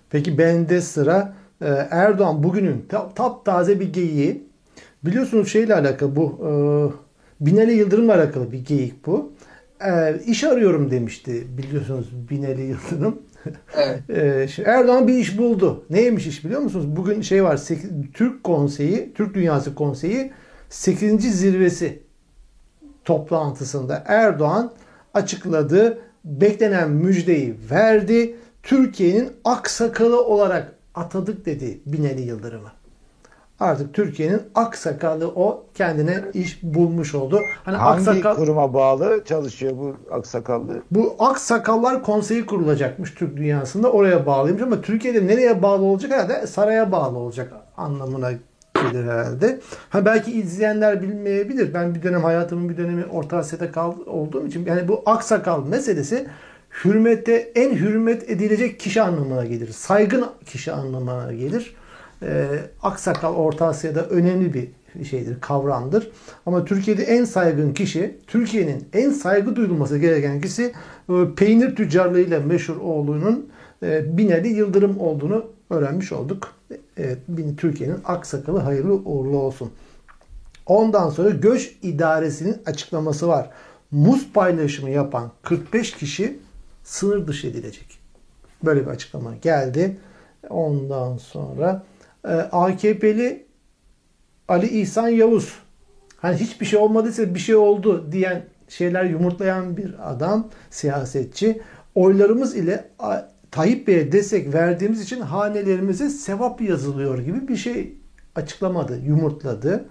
Peki bende sıra e, Erdoğan bugünün tap taze bir geyiği. Biliyorsunuz şeyle alakalı bu e, Binali Yıldırım'la alakalı bir geyik bu. E, iş arıyorum demişti biliyorsunuz Binali Yıldırım. Evet. e, Erdoğan bir iş buldu. Neymiş iş biliyor musunuz? Bugün şey var 8, Türk Konseyi, Türk Dünyası Konseyi 8. zirvesi toplantısında Erdoğan açıkladı. Beklenen müjdeyi verdi. Türkiye'nin aksakalı olarak atadık dedi Binali Yıldırım'a artık Türkiye'nin aksakalı o kendine iş bulmuş oldu. Hani Hangi aksakal... kuruma bağlı çalışıyor bu aksakallı? Bu aksakallar konseyi kurulacakmış Türk dünyasında oraya bağlıymış ama Türkiye'de nereye bağlı olacak herhalde saraya bağlı olacak anlamına Türkiye'dir herhalde. Ha belki izleyenler bilmeyebilir. Ben bir dönem hayatımın bir dönemi Orta Asya'da kal olduğum için yani bu aksakal meselesi hürmette en hürmet edilecek kişi anlamına gelir. Saygın kişi anlamına gelir. Ee, aksakal Orta Asya'da önemli bir şeydir, kavramdır. Ama Türkiye'de en saygın kişi, Türkiye'nin en saygı duyulması gereken kişi e, peynir tüccarlığıyla meşhur oğlunun e, Binali Yıldırım olduğunu öğrenmiş olduk. Evet, Türkiye'nin aksakalı hayırlı uğurlu olsun. Ondan sonra göç idaresinin açıklaması var. Muz paylaşımı yapan 45 kişi sınır dışı edilecek. Böyle bir açıklama geldi. Ondan sonra e, AKP'li Ali İhsan Yavuz hani hiçbir şey olmadıysa bir şey oldu diyen şeyler yumurtlayan bir adam, siyasetçi. Oylarımız ile Tayyip Bey'e destek verdiğimiz için hanelerimize sevap yazılıyor gibi bir şey açıklamadı, yumurtladı.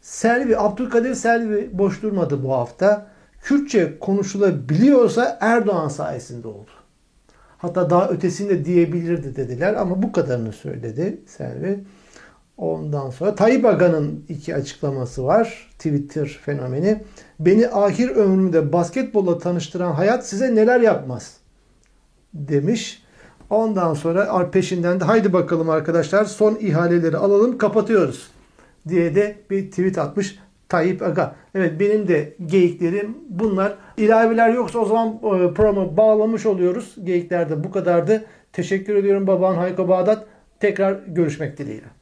Selvi, Abdülkadir Selvi boş durmadı bu hafta. Kürtçe konuşulabiliyorsa Erdoğan sayesinde oldu. Hatta daha ötesinde diyebilirdi dediler ama bu kadarını söyledi Selvi. Ondan sonra Tayyip Aga'nın iki açıklaması var. Twitter fenomeni. Beni ahir ömrümde basketbolla tanıştıran hayat size neler yapmaz demiş. Ondan sonra peşinden de haydi bakalım arkadaşlar son ihaleleri alalım kapatıyoruz diye de bir tweet atmış Tayyip Aga. Evet benim de geyiklerim bunlar. İlaveler yoksa o zaman e, programı bağlamış oluyoruz. Geyikler de bu kadardı. Teşekkür ediyorum baban Hayko Bağdat. Tekrar görüşmek dileğiyle.